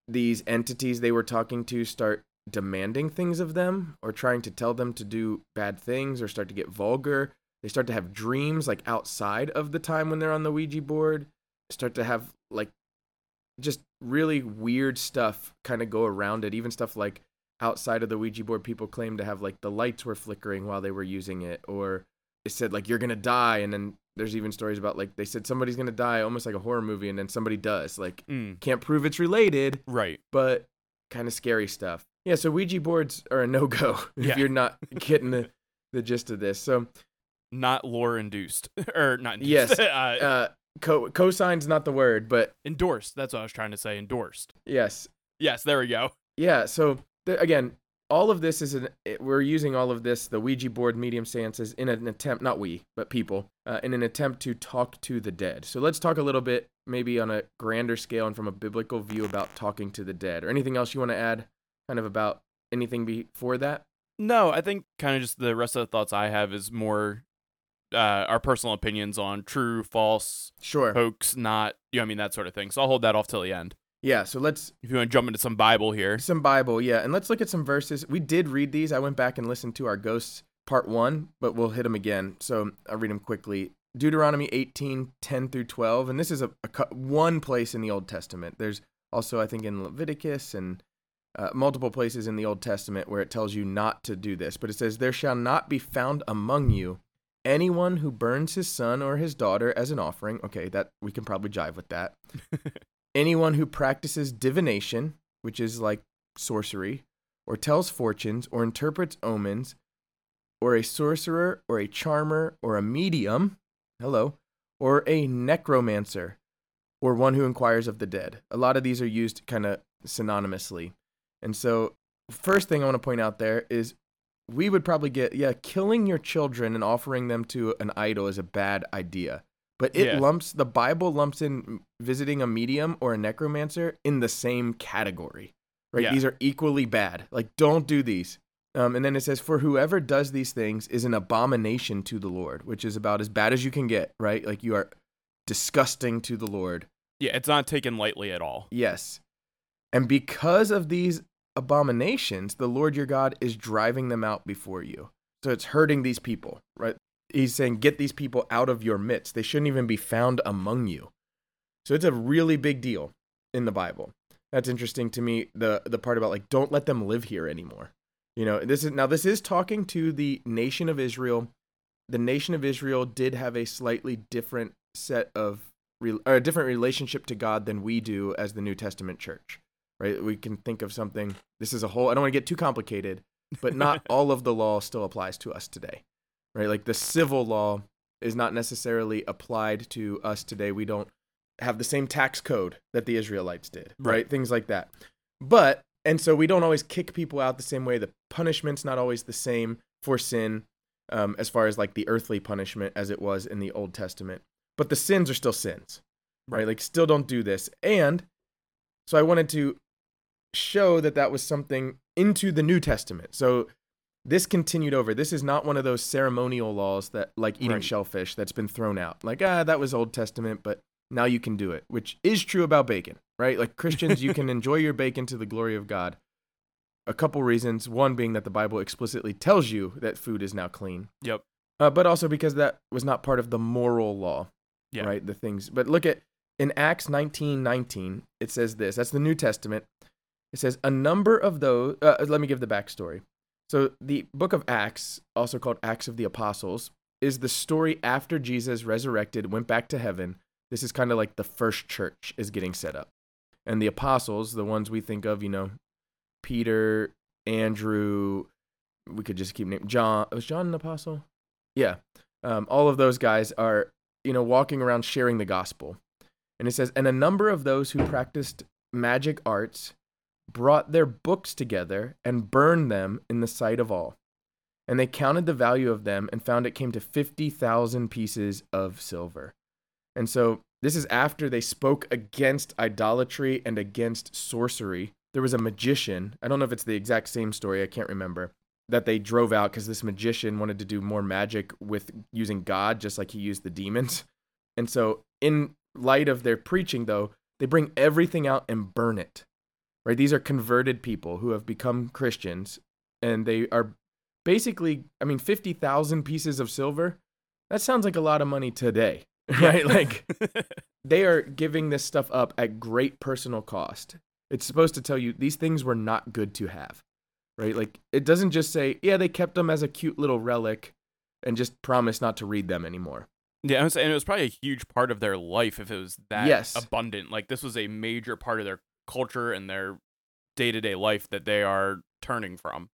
these entities they were talking to start demanding things of them or trying to tell them to do bad things or start to get vulgar. They start to have dreams like outside of the time when they're on the ouija board. Start to have like just really weird stuff kind of go around it even stuff like outside of the ouija board people claim to have like the lights were flickering while they were using it or it said like you're gonna die and then there's even stories about like they said somebody's gonna die almost like a horror movie and then somebody does like Mm, can't prove it's related right. but kind of scary stuff yeah so ouija boards are a no-go if Yeah. you're not getting the, the gist of this so Not lore induced or not induced. Yes, uh, uh co- cosign's not the word but endorsed. That's what I was trying to say. Endorsed. yes Yes, there we go. Yeah. So th- again, all of this is an it- we're using all of this the Ouija board medium seances in an attempt not we but people uh, in an attempt to talk to the dead. So let's talk a little bit maybe on a grander scale and from a biblical view about talking to the dead or anything else you want to add kind of about anything before that. No, I think kind of just the rest of the thoughts I have is more uh, our personal opinions on true, false, Sure. hoax, not, you know, I mean, that sort of thing. So I'll hold that off till the end. Yeah. So let's If you want to jump into some Bible here. some Bible. Yeah, and let's look at some verses. We did read these. I went back and listened to our ghosts part one, but we'll hit them again. So I'll read them quickly. Deuteronomy 18, 10 through 12. And this is a, a one place in the Old Testament. There's also, I think, in Leviticus and uh, multiple places in the Old Testament where it tells you not to do this. But it says, There shall not be found among you anyone who burns his son or his daughter as an offering. Okay, that we can probably jive with that. anyone who practices divination, which is like sorcery, or tells fortunes, or interprets omens, or a sorcerer, or a charmer, or a medium, hello, or a necromancer, or one who inquires of the dead. A lot of these are used kind of synonymously. And so, first thing I want to point out there is we would probably get, yeah, killing your children and offering them to an idol is a bad idea. But it Yeah. lumps, the Bible lumps in visiting a medium or a necromancer in the same category, right? Yeah. These are equally bad. Like, don't do these. Um, and then it says, For whoever does these things is an abomination to the Lord, which is about as bad as you can get, right? Like, you are disgusting to the Lord. Yeah, it's not taken lightly at all. Yes. And because of these abominations, the Lord your God is driving them out before you. So it's hurting these people, right? He's saying, Get these people out of your midst. They shouldn't even be found among you. So it's a really big deal in the Bible. That's interesting to me. The the part about like don't let them live here anymore. You know, this is now this is talking to the nation of Israel. The nation of Israel did have a slightly different set of or a different relationship to God than we do as the New Testament church. Right? We can think of something. This is a whole. I don't want to get too complicated, but not all of the law still applies to us today. Right? Like the civil law is not necessarily applied to us today. We don't have the same tax code that the Israelites did. Right? Right. Things like that. But and so we don't always kick people out the same way. The punishment's not always the same for sin, um, as far as like the earthly punishment as it was in the Old Testament. But the sins are still sins, right? Right. Like, still don't do this. And so I wanted to show that that was something into the New Testament. So this continued over. This is not one of those ceremonial laws that, like eating Right. shellfish, that's been thrown out. Like, ah, that was Old Testament, but now you can do it, which is true about bacon, right? Like Christians, you can enjoy your bacon to the glory of God. A couple reasons. One being that the Bible explicitly tells you that food is now clean, Yep. uh, but also because that was not part of the moral law, Yeah. right? The things. But look at in Acts nineteen nineteen. It says this. That's the New Testament. It says a number of those. Uh, let me give the backstory. So the book of Acts, also called Acts of the Apostles, is the story after Jesus resurrected, went back to heaven. This is kind of like the first church is getting set up, and the apostles, the ones we think of, you know, Peter, Andrew. We could just keep naming John. Was John an apostle? Yeah. Um, all of those guys are, you know, walking around sharing the gospel. And it says, and a number of those who practiced magic arts brought their books together and burned them in the sight of all. And they counted the value of them and found it came to 50,000 pieces of silver. And so this is after they spoke against idolatry and against sorcery. There was a magician, I don't know if it's the exact same story, I can't remember, that they drove out because this magician wanted to do more magic with using God, just like he used the demons. And so, in light of their preaching, though, they bring everything out and burn it. Right? These are converted people who have become Christians, and they are basically, I mean, 50,000 pieces of silver. That sounds like a lot of money today, right? like, they are giving this stuff up at great personal cost. It's supposed to tell you these things were not good to have right? Like it doesn't just say, yeah, they kept them as a cute little relic and just promise not to read them anymore. Yeah, and it was probably a huge part of their life if it was that Yes. abundant. Like this was a major part of their culture and their day to day life that they are turning from.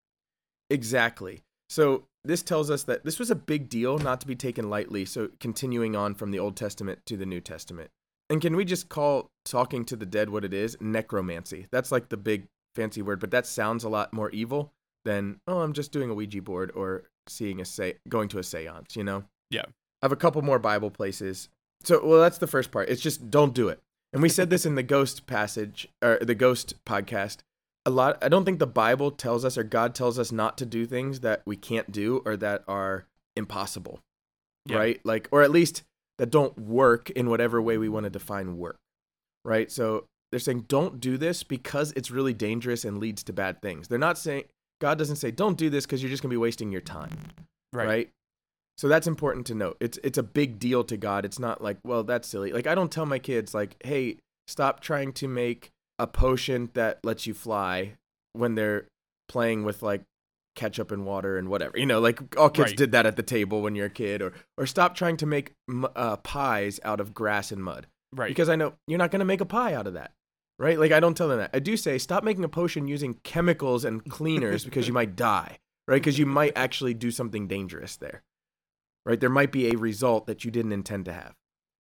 Exactly. So this tells us that this was a big deal, not to be taken lightly. So continuing on from the Old Testament to the New Testament. And can we just call talking to the dead what it is? Necromancy. That's like the big fancy word, but that sounds a lot more evil than, oh, I'm just doing a Ouija board or seeing a say going to a seance, you know? Yeah. I have a couple more Bible places. So, well, that's the first part. It's just don't do it. And we said this in the ghost passage or the ghost podcast. A lot I don't think the Bible tells us or God tells us not to do things that we can't do or that are impossible. Yeah. Right? Like or at least that don't work in whatever way we want to define work. Right? So they're saying don't do this because it's really dangerous and leads to bad things. They're not saying God doesn't say don't do this because you're just going to be wasting your time right. So that's important to note. It's it's a big deal to God. It's not like, well, that's silly. Like I don't tell my kids like, "Hey, stop trying to make a potion that lets you fly" when they're playing with like ketchup and water and whatever. You know, like all kids Right. did that at the table when you're a kid or or stop trying to make uh, pies out of grass and mud Right. because I know you're not going to make a pie out of that. Right? Like I don't tell them that. I do say stop making a potion using chemicals and cleaners because you might die. Right? Because you might actually do something dangerous there. Right? There might be a result that you didn't intend to have.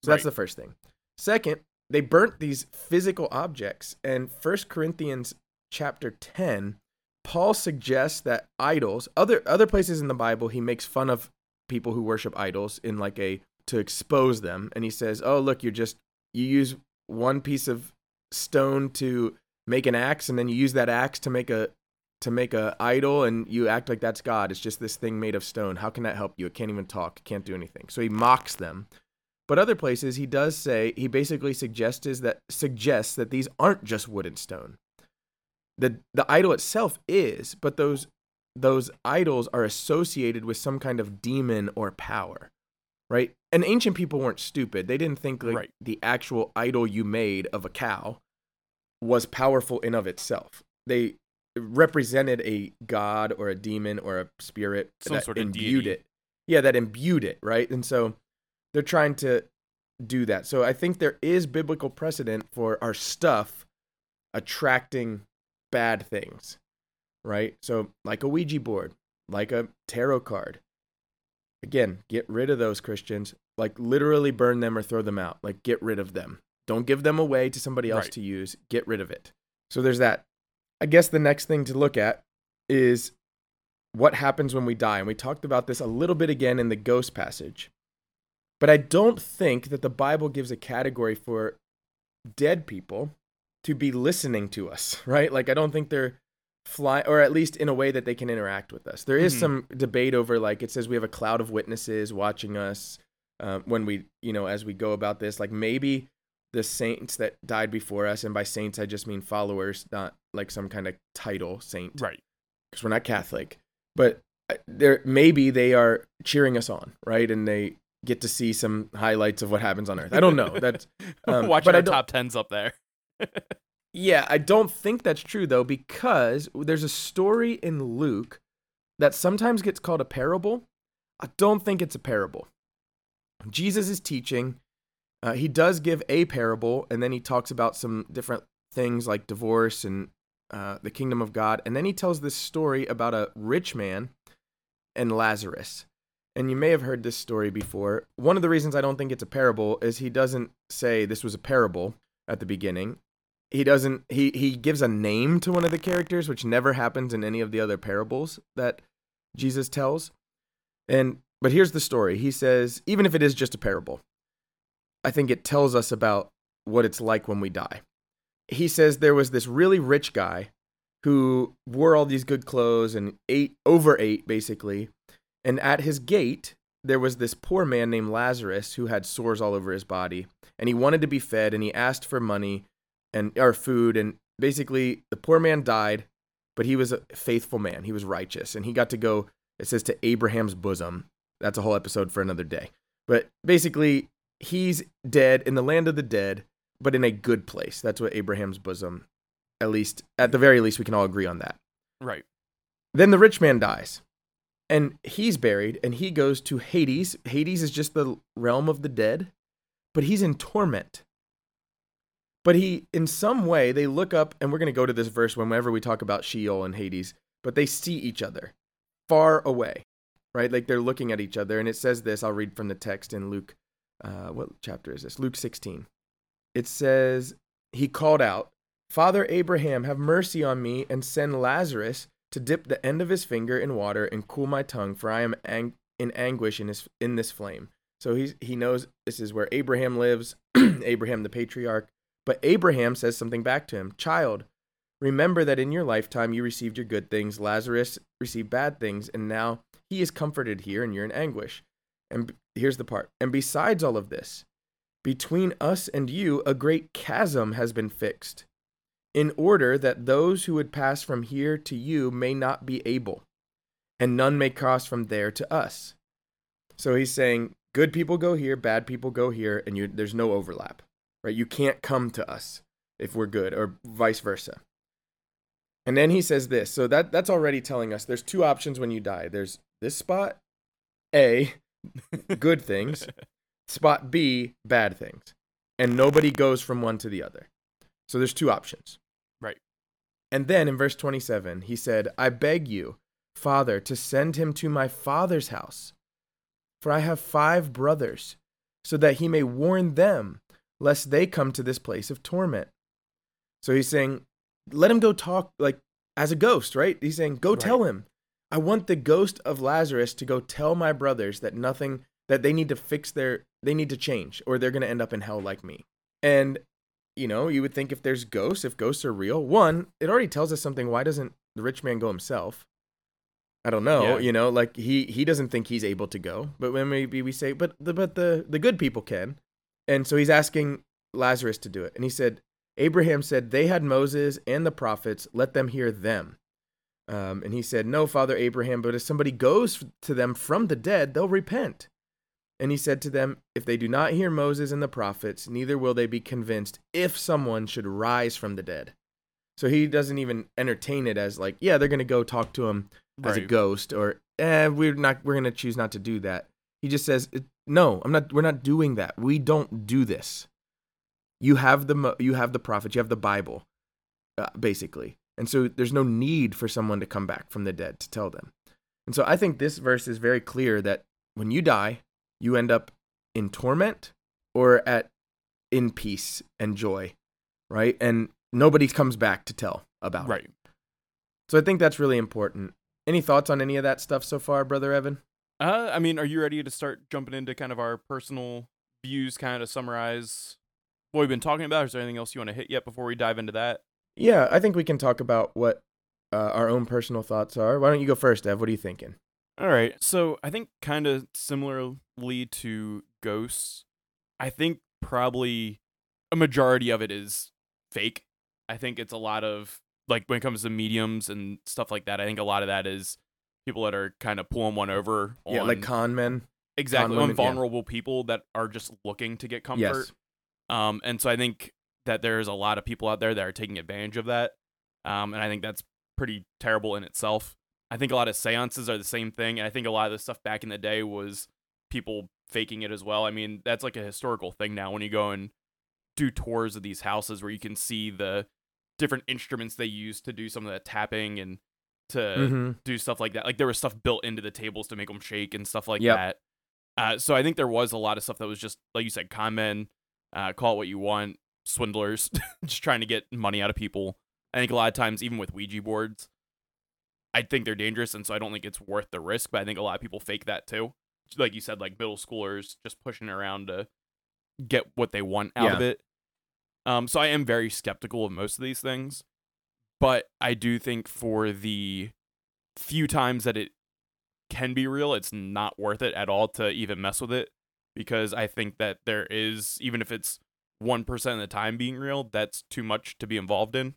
So that's the first thing. Second, they burnt these physical objects. And 1 Corinthians chapter 10, Paul suggests that idols, other other places in the Bible, he makes fun of people who worship idols in like a to expose them and he says, "Oh, look, you're just you use one piece of stone to make an axe and then you use that axe to make a to make a idol and you act like that's God. It's just this thing made of stone. How can that help you? It can't even talk, it can't do anything." So he mocks them. But other places he does say he basically suggests that suggests that these aren't just wood and stone. The the idol itself is, but those those idols are associated with some kind of demon or power. Right? And ancient people weren't stupid. They didn't think like Right. the actual idol you made of a cow was powerful in of itself. They represented a god or a demon or a spirit Some that sort of imbued deity. it. Yeah, that imbued it, right? And so they're trying to do that. So I think there is biblical precedent for our stuff attracting bad things, right? So like a Ouija board, like a tarot card. Again, get rid of those Christians. Like literally burn them or throw them out. Like get rid of them. Don't give them away to somebody else Right. to use. Get rid of it. So there's that. I guess the next thing to look at is what happens when we die. And we talked about this a little bit again in the ghost passage. But I don't think that the Bible gives a category for dead people to be listening to us, right? Like I don't think they're fly or at least in a way that they can interact with us. There is Mhm. some debate over like it says we have a cloud of witnesses watching us um, when we, you know, as we go about this. Like maybe the saints that died before us, and by saints I just mean followers, not like some kind of title saint Right. because we're not Catholic, but uh, there maybe they are cheering us on, right? And they get to see some highlights of what happens on Earth. I don't know. That's um, Watching our top tens up there. yeah, I don't think that's true though, because there's a story in Luke that sometimes gets called a parable. I don't think it's a parable. Jesus is teaching. Uh, he does give a parable, and then he talks about some different things like divorce and uh, the kingdom of God. And then he tells this story about a rich man and Lazarus. and you may have heard this story before. One of the reasons I don't think it's a parable is he doesn't say this was a parable at the beginning. He doesn't he he gives a name to one of the characters which never happens in any of the other parables that Jesus tells. And but here's the story. He says even if it is just a parable, I think it tells us about what it's like when we die. He says there was this really rich guy who wore all these good clothes and ate overate basically and at his gate, there was this poor man named Lazarus who had sores all over his body, and he wanted to be fed, and he asked for money and or food, and basically the poor man died, but he was a faithful man. He was righteous, and he got to go. It says to Abraham's bosom. That's a whole episode for another day. But basically, he's dead in the land of the dead, but in a good place. That's what Abraham's bosom. At least, at the very least, we can all agree on that. Right. Then the rich man dies and he's buried and he goes to Hades. Hades is just the realm of the dead, but he's in torment. But he, in some way, they look up, and we're going to go to this verse whenever we talk about Sheol and Hades, but they see each other far away, right? Like they're looking at each other. And it says this I'll read from the text in Luke. Uh, what chapter is this? Luke 16. It says, He called out, Father Abraham, have mercy on me and send Lazarus to dip the end of his finger in water and cool my tongue, for I am ang- in anguish in, his, in this flame. So he, he knows this is where Abraham lives, Abraham the patriarch. But Abraham says something back to him Child, remember that in your lifetime you received your good things, Lazarus received bad things, and now he is comforted here and you're in anguish. And here's the part. And besides all of this, between us and you, a great chasm has been fixed in order that those who would pass from here to you may not be able, and none may cross from there to us. So he's saying, good people go here, bad people go here, and you, there's no overlap, right? You can't come to us if we're good, or vice versa. And then he says this. So that that's already telling us there's two options when you die. There's this spot, A, good things, spot B, bad things. And nobody goes from one to the other. So there's two options. Right. And then in verse 27, he said, I beg you, Father, to send him to my father's house, for I have five brothers, so that he may warn them, lest they come to this place of torment. So he's saying, let him go talk like as a ghost, right? He's saying, go right. tell him. I want the ghost of Lazarus to go tell my brothers that nothing, that they need to fix their, they need to change, or they're going to end up in hell like me. And you know, you would think if there's ghosts, if ghosts are real, one, it already tells us something. Why doesn't the rich man go himself? I don't know. Yeah. You know, like he he doesn't think he's able to go, but when maybe we say, but the but the the good people can, and so he's asking Lazarus to do it, and he said, Abraham said they had Moses and the prophets, let them hear them. Um, and he said, No, Father Abraham, but if somebody goes to them from the dead, they'll repent. And he said to them, If they do not hear Moses and the prophets, neither will they be convinced if someone should rise from the dead. So he doesn't even entertain it as like, yeah, they're gonna go talk to him as right. a ghost, or eh, we're not, we're gonna choose not to do that. He just says, no, I'm not. We're not doing that. We don't do this. You have the you have the prophets, you have the Bible, uh, basically, and so there's no need for someone to come back from the dead to tell them. And so I think this verse is very clear that when you die, you end up in torment or at in peace and joy, right? And nobody comes back to tell about right. it. So I think that's really important. Any thoughts on any of that stuff so far, brother Evan? Uh, I mean, are you ready to start jumping into kind of our personal views, kind of summarize what we've been talking about? Is there anything else you want to hit yet before we dive into that? Yeah, I think we can talk about what uh, our own personal thoughts are. Why don't you go first, Ev? What are you thinking? All right. So I think kind of similarly to Ghosts, I think probably a majority of it is fake. I think it's a lot of like when it comes to mediums and stuff like that. I think a lot of that is people that are kind of pulling one over. yeah, like con men. Exactly, con on vulnerable yeah. people that are just looking to get comfort. Yes. Um, and so I think that there's a lot of people out there that are taking advantage of that. Um, and I think that's pretty terrible in itself. I think a lot of seances are the same thing. And I think a lot of the stuff back in the day was people faking it as well. I mean, that's like a historical thing now when you go and do tours of these houses where you can see the different instruments they use to do some of that tapping and to Mhm. do stuff like that. Like there was stuff built into the tables to make them shake and stuff like Yep. that. Uh, so I think there was a lot of stuff that was just like you said, con men, uh, call it what you want, swindlers, just trying to get money out of people. I think a lot of times, even with Ouija boards, I think they're dangerous, and so I don't think it's worth the risk. But I think a lot of people fake that too. Like you said, like middle schoolers just pushing around to get what they want out of it. Um, so I am very skeptical of most of these things, but I do think for the few times that it can be real, it's not worth it at all to even mess with it because I think that there is even if it's 1% of the time being real, that's too much to be involved in.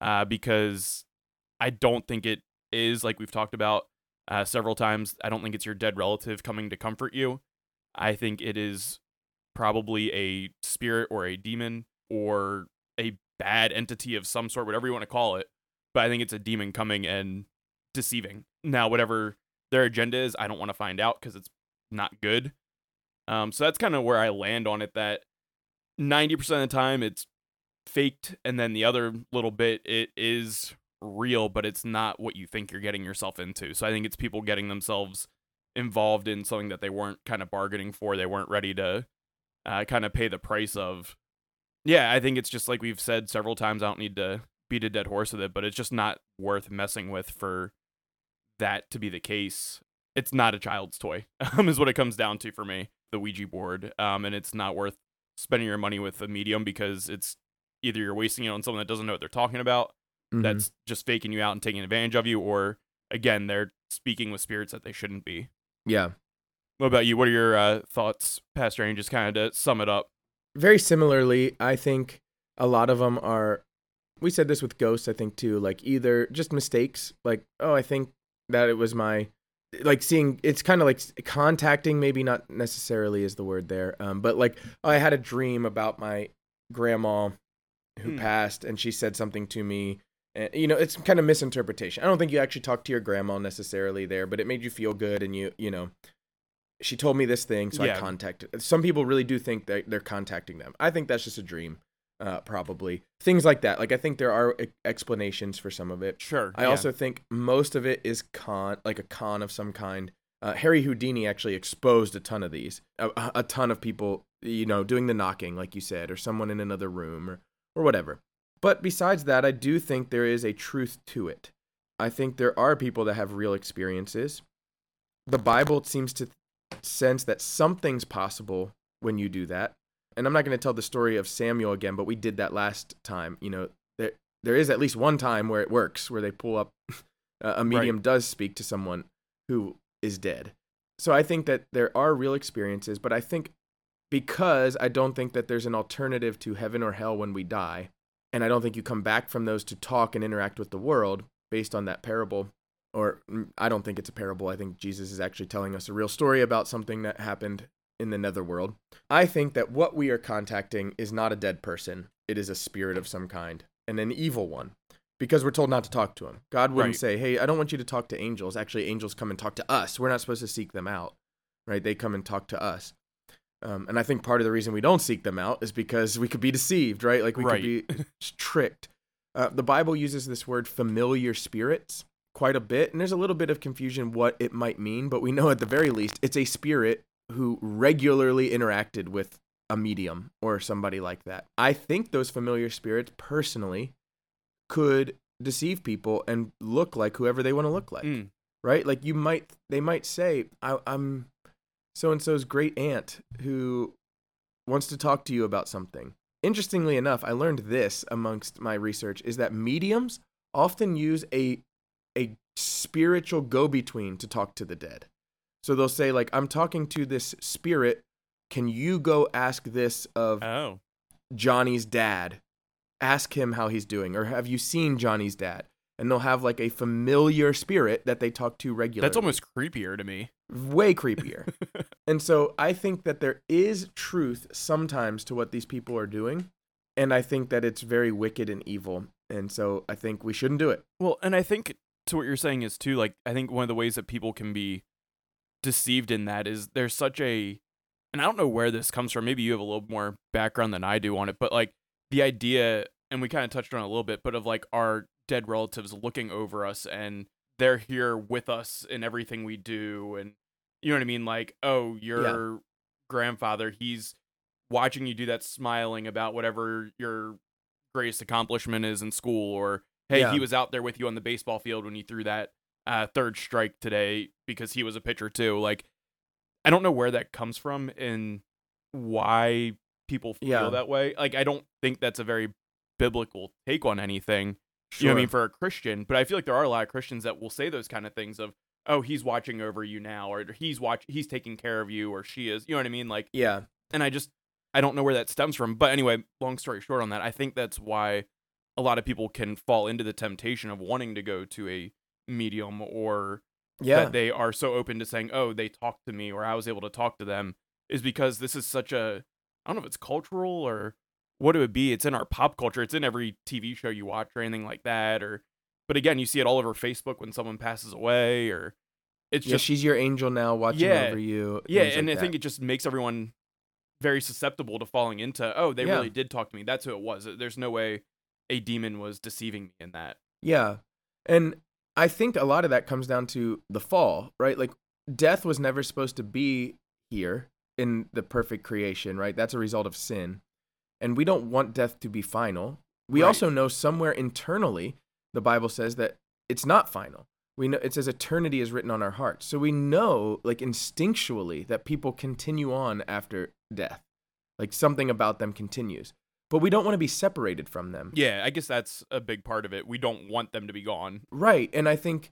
Uh, because I don't think it is like we've talked about uh, several times. I don't think it's your dead relative coming to comfort you. I think it is probably a spirit or a demon or a bad entity of some sort, whatever you want to call it. But I think it's a demon coming and deceiving. Now, whatever their agenda is, I don't want to find out because it's not good. Um, so that's kind of where I land on it. That ninety percent of the time it's faked, and then the other little bit it is real, but it's not what you think you're getting yourself into. So I think it's people getting themselves involved in something that they weren't kind of bargaining for. They weren't ready to uh, kind of pay the price of. Yeah, I think it's just like we've said several times. I don't need to beat a dead horse with it, but it's just not worth messing with for that to be the case. It's not a child's toy, um, is what it comes down to for me. The Ouija board, um, and it's not worth spending your money with a medium because it's either you're wasting it on someone that doesn't know what they're talking about, Mhm. that's just faking you out and taking advantage of you, or again, they're speaking with spirits that they shouldn't be. yeah. What about you? What are your uh, thoughts, Pastor Aaron? Just kind of to sum it up. very similarly, I think a lot of them are. We said this with ghosts, I think too. Like either just mistakes, like oh, I think that it was my, like seeing. It's kind of like contacting, maybe not necessarily is the word there, um, but like oh, I had a dream about my grandma who Hmm. passed, and she said something to me. And, you know, it's kind of misinterpretation. I don't think you actually talked to your grandma necessarily there, but it made you feel good, and you, you know, she told me this thing, so Yeah. I contacted. Some people really do think that they're contacting them. I think that's just a dream, uh, probably things like that. Like I think there are e- explanations for some of it. Sure. I also think most of it is con, like a con of some kind. Uh, Harry Houdini actually exposed a ton of these, a, a- a ton of people, you know, doing the knocking, like you said, or someone in another room, or or whatever. But besides that, I do think there is a truth to it. I think there are people that have real experiences. The Bible seems to sense that something's possible when you do that. And I'm not going to tell the story of Samuel again, but we did that last time. You know, there there is at least one time where it works, where they pull up a a medium does speak to someone who is dead. So I think that there are real experiences, but I think because I don't think that there's an alternative to heaven or hell when we die, and I don't think you come back from those to talk and interact with the world based on that parable. Or mm, I don't think it's a parable. I think Jesus is actually telling us a real story about something that happened in the netherworld. I think that what we are contacting is not a dead person. It is a spirit of some kind and an evil one because we're told not to talk to him. God wouldn't Right. say, "Hey, I don't want you to talk to angels." Actually, angels come and talk to us. We're not supposed to seek them out, right? They come and talk to us. Um, and I think part of the reason we don't seek them out is because we could be deceived, right? Like we Right. could be tricked. Uh, the Bible uses this word familiar spirits quite a bit, and there's a little bit of confusion what it might mean, but we know at the very least it's a spirit who regularly interacted with a medium or somebody like that. I think those familiar spirits personally could deceive people and look like whoever they want to look like Mm. right? Like you might, they might say, I, "I'm so and so's great aunt who wants to talk to you about something." Interestingly enough, I learned this amongst my research is that mediums often use a a spiritual go-between to talk to the dead. So they'll say like, "I'm talking to this spirit. Can you go ask this of Oh. Johnny's dad. Ask him how he's doing, or have you seen Johnny's dad? And they'll have like a familiar spirit that they talk to regularly. That's almost creepier to me. way creepier. and so I think that there is truth sometimes to what these people are doing, and I think that it's very wicked and evil. And so I think we shouldn't do it. Well, and I think to what you're saying is too, like I think one of the ways that people can be deceived in that is there's such a and I don't know where this comes from. Maybe you have a little more background than I do on it, but like the idea and we kind of touched on it a little bit, but of like our dead relatives looking over us and they're here with us in everything we do and you know what I mean like oh your grandfather he's watching you do that smiling about whatever your greatest accomplishment is in school or hey Yeah. he was out there with you on the baseball field when you threw that uh, third strike today because he was a pitcher too like I don't know where that comes from and why people feel Yeah. that way like I don't think that's a very biblical take on anything you know what I mean, for a Christian. But I feel like there are a lot of Christians that will say those kind of things of, oh, he's watching over you now, or he's watch he's taking care of you, or she is. You know what I mean? Like, yeah. and I just I don't know where that stems from. But anyway, long story short on that, I think that's why a lot of people can fall into the temptation of wanting to go to a medium or Yeah. that they are so open to saying, "Oh, they talked to me," or "I was able to talk to them," is because this is such a I don't know if it's cultural or what it would be. It's in our pop culture. It's in every TV show you watch or anything like that. Or, but again, you see it all over Facebook when someone passes away, or it's yeah, just she's your angel now watching Yeah. over you. yeah. And like I think it just makes everyone very susceptible to falling into, oh, they Yeah. really did talk to me. That's who it was. There's no way a demon was deceiving me in that. Yeah. And I think a lot of that comes down to the fall, right? Like death was never supposed to be here in the perfect creation, right? That's a result of sin. And we don't want death to be final. We Right. also know somewhere internally the Bible says that it's not final. We know it says eternity is written on our hearts. So we know like instinctually that people continue on after death. Like something about them continues. But we don't want to be separated from them. Yeah, I guess that's a big part of it. We don't want them to be gone. Right. And I think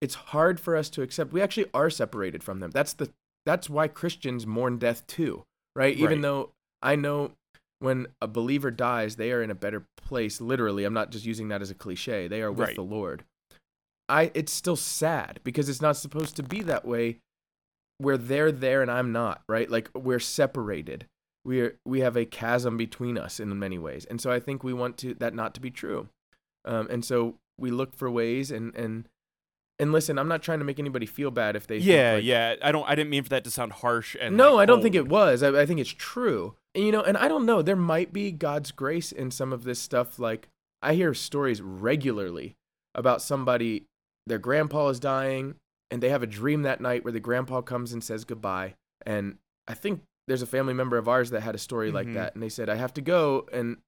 it's hard for us to accept we actually are separated from them. That's the that's why Christians mourn death too, right? Even Right. though I know when a believer dies, they are in a better place literally. I'm not just using that as a cliche. They are with Right. the Lord. I it's still sad because it's not supposed to be that way where they're there and I'm not, right? Like we're separated. We're we have a chasm between us in many ways. And so I think we want to that not to be true. Um, and so we look for ways and and and listen, I'm not trying to make anybody feel bad if they Yeah, like, yeah. I don't. I didn't mean for that to sound harsh. And no, like, I don't think it was. I, I think it's true. And, you know, and I don't know. There might be God's grace in some of this stuff. Like I hear stories regularly about somebody, their grandpa is dying, and they have a dream that night where the grandpa comes and says goodbye. And I think there's a family member of ours that had a story like Mhm. that, and they said, "I have to go, and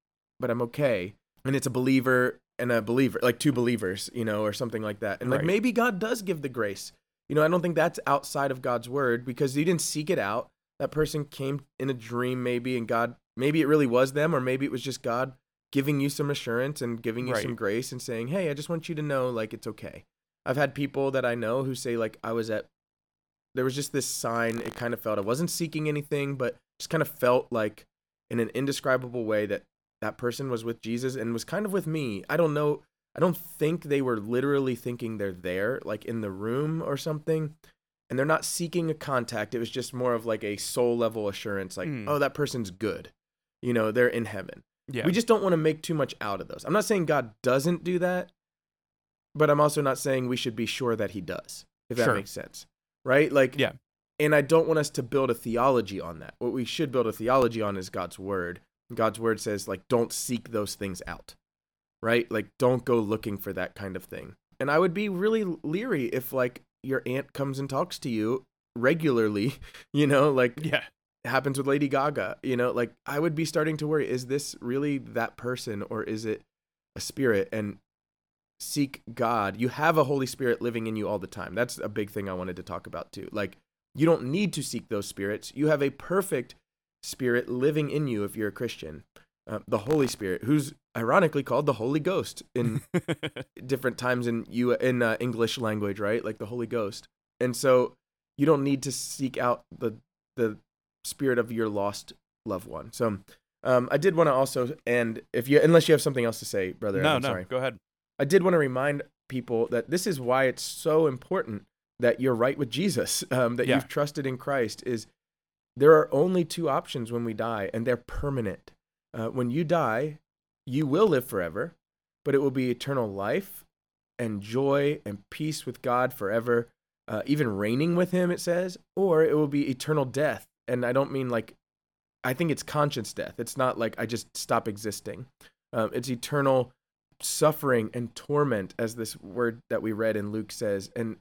but I'm okay." And it's a believer and a believer, like two believers, you know, or something like that. And like Right. maybe God does give the grace. You know, I don't think that's outside of God's word because you didn't seek it out that person came in a dream maybe and god maybe it really was them or maybe it was just god giving you some assurance and giving you some grace and saying hey i just want you to know like it's okay i've had people that i know who say like i was at there was just this sign it kind of felt i wasn't seeking anything but just kind of felt like in an indescribable way that that person was with jesus and was kind of with me i don't know i don't think they were literally thinking they're there like in the room or something and they're not seeking a contact. It was just more of like a soul level assurance, like, Mm. oh, that person's good. You know, they're in heaven. Yeah. We just don't want to make too much out of those. I'm not saying God doesn't do that, but I'm also not saying we should be sure that He does, if that Sure. makes sense. Right? Like, Yeah. And I don't want us to build a theology on that. What we should build a theology on is God's word. God's word says, like, don't seek those things out. Right? Like, don't go looking for that kind of thing. And I would be really leery if, like, your aunt comes and talks to you regularly, you know, like yeah. happens with Lady Gaga, you know, like I would be starting to worry is this really that person or is it a spirit and seek God. You have a Holy Spirit living in you all the time. That's a big thing I wanted to talk about too. Like you don't need to seek those spirits. You have a perfect spirit living in you if you're a Christian. Uh, the Holy Spirit, who's ironically called the Holy Ghost in different times in you in uh, English language, right? Like the Holy Ghost. And so you don't need to seek out the the spirit of your lost loved one. So um, I did want to also, and if you unless you have something else to say, brother, no, I'm no. sorry. Go ahead. I did want to remind people that this is why it's so important that you're right with Jesus, um, that Yeah. you've trusted in Christ. Is there are only two options when we die, and they're permanent. Uh, when you die, you will live forever, but it will be eternal life and joy and peace with God forever, uh, even reigning with Him, it says, or it will be eternal death. And I don't mean like, I think it's conscience death. It's not like I just stop existing. Um, it's eternal suffering and torment, as this word that we read in Luke says. And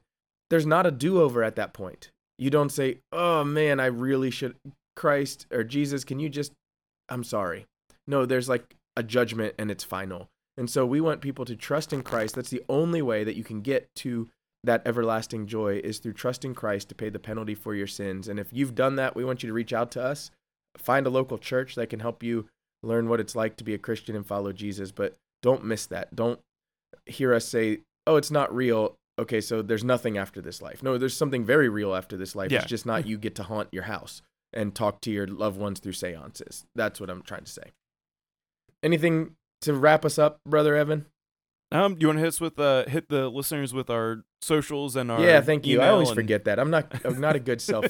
there's not a do over at that point. You don't say, oh man, I really should, Christ or Jesus, can you just, I'm sorry. No, there's like a judgment and it's final. And so we want people to trust in Christ. That's the only way that you can get to that everlasting joy is through trusting Christ to pay the penalty for your sins. And if you've done that, we want you to reach out to us. Find a local church that can help you learn what it's like to be a Christian and follow Jesus. But don't miss that. Don't hear us say, oh, it's not real. Okay, so there's nothing after this life. No, there's something very real after this life. Yeah. It's just not you get to haunt your house and talk to your loved ones through seances. That's what I'm trying to say. Anything to wrap us up, brother Evan? Um, you want to hit us with uh hit the listeners with our socials and our yeah, thank you. I always and- forget that. I'm not I'm not a good self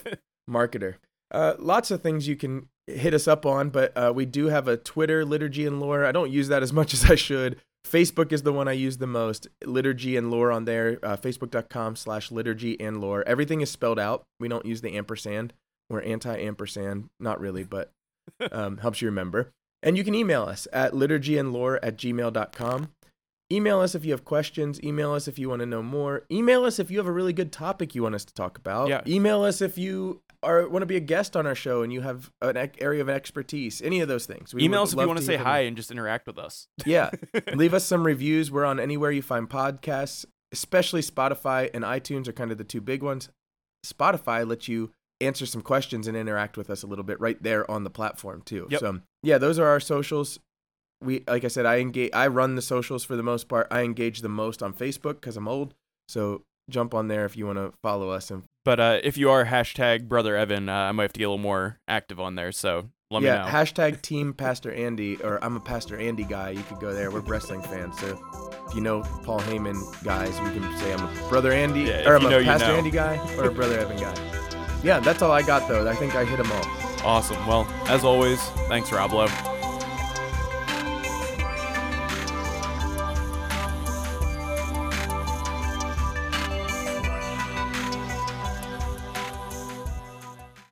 marketer. Uh, lots of things you can hit us up on, but uh, we do have a Twitter, Liturgy and Lore. I don't use that as much as I should. Facebook is the one I use the most. Liturgy and Lore on there. Uh, Facebook.com slash liturgy and lore. Everything is spelled out. We don't use the ampersand. We're anti ampersand. Not really, but um, helps you remember. And you can email us at liturgyandlore at gmail.com. Email us if you have questions. Email us if you want to know more. Email us if you have a really good topic you want us to talk about. Yeah. Email us if you are want to be a guest on our show and you have an area of expertise. Any of those things. We Email us if you want to say hi and just interact with us. Yeah. Leave us some reviews. We're on anywhere you find podcasts, especially Spotify and iTunes are kind of the two big ones. Spotify lets you answer some questions and interact with us a little bit right there on the platform too. Yep. So yeah, those are our socials. We like I said, I engage. I run the socials for the most part. I engage the most on Facebook because I'm old. So jump on there if you want to follow us and But uh, if you are hashtag brother Evan, uh, I might have to get a little more active on there. So let yeah, me know. hashtag Team Pastor Andy or I'm a Pastor Andy guy. You could go there. We're wrestling fans, so if you know Paul Heyman guys, we can say I'm a brother Andy Yeah, or I'm you a know, you Pastor know. Andy guy or a brother Evan guy. Yeah, that's all I got though. I think I hit them all. awesome. Well, as always, thanks, Rob Lowe.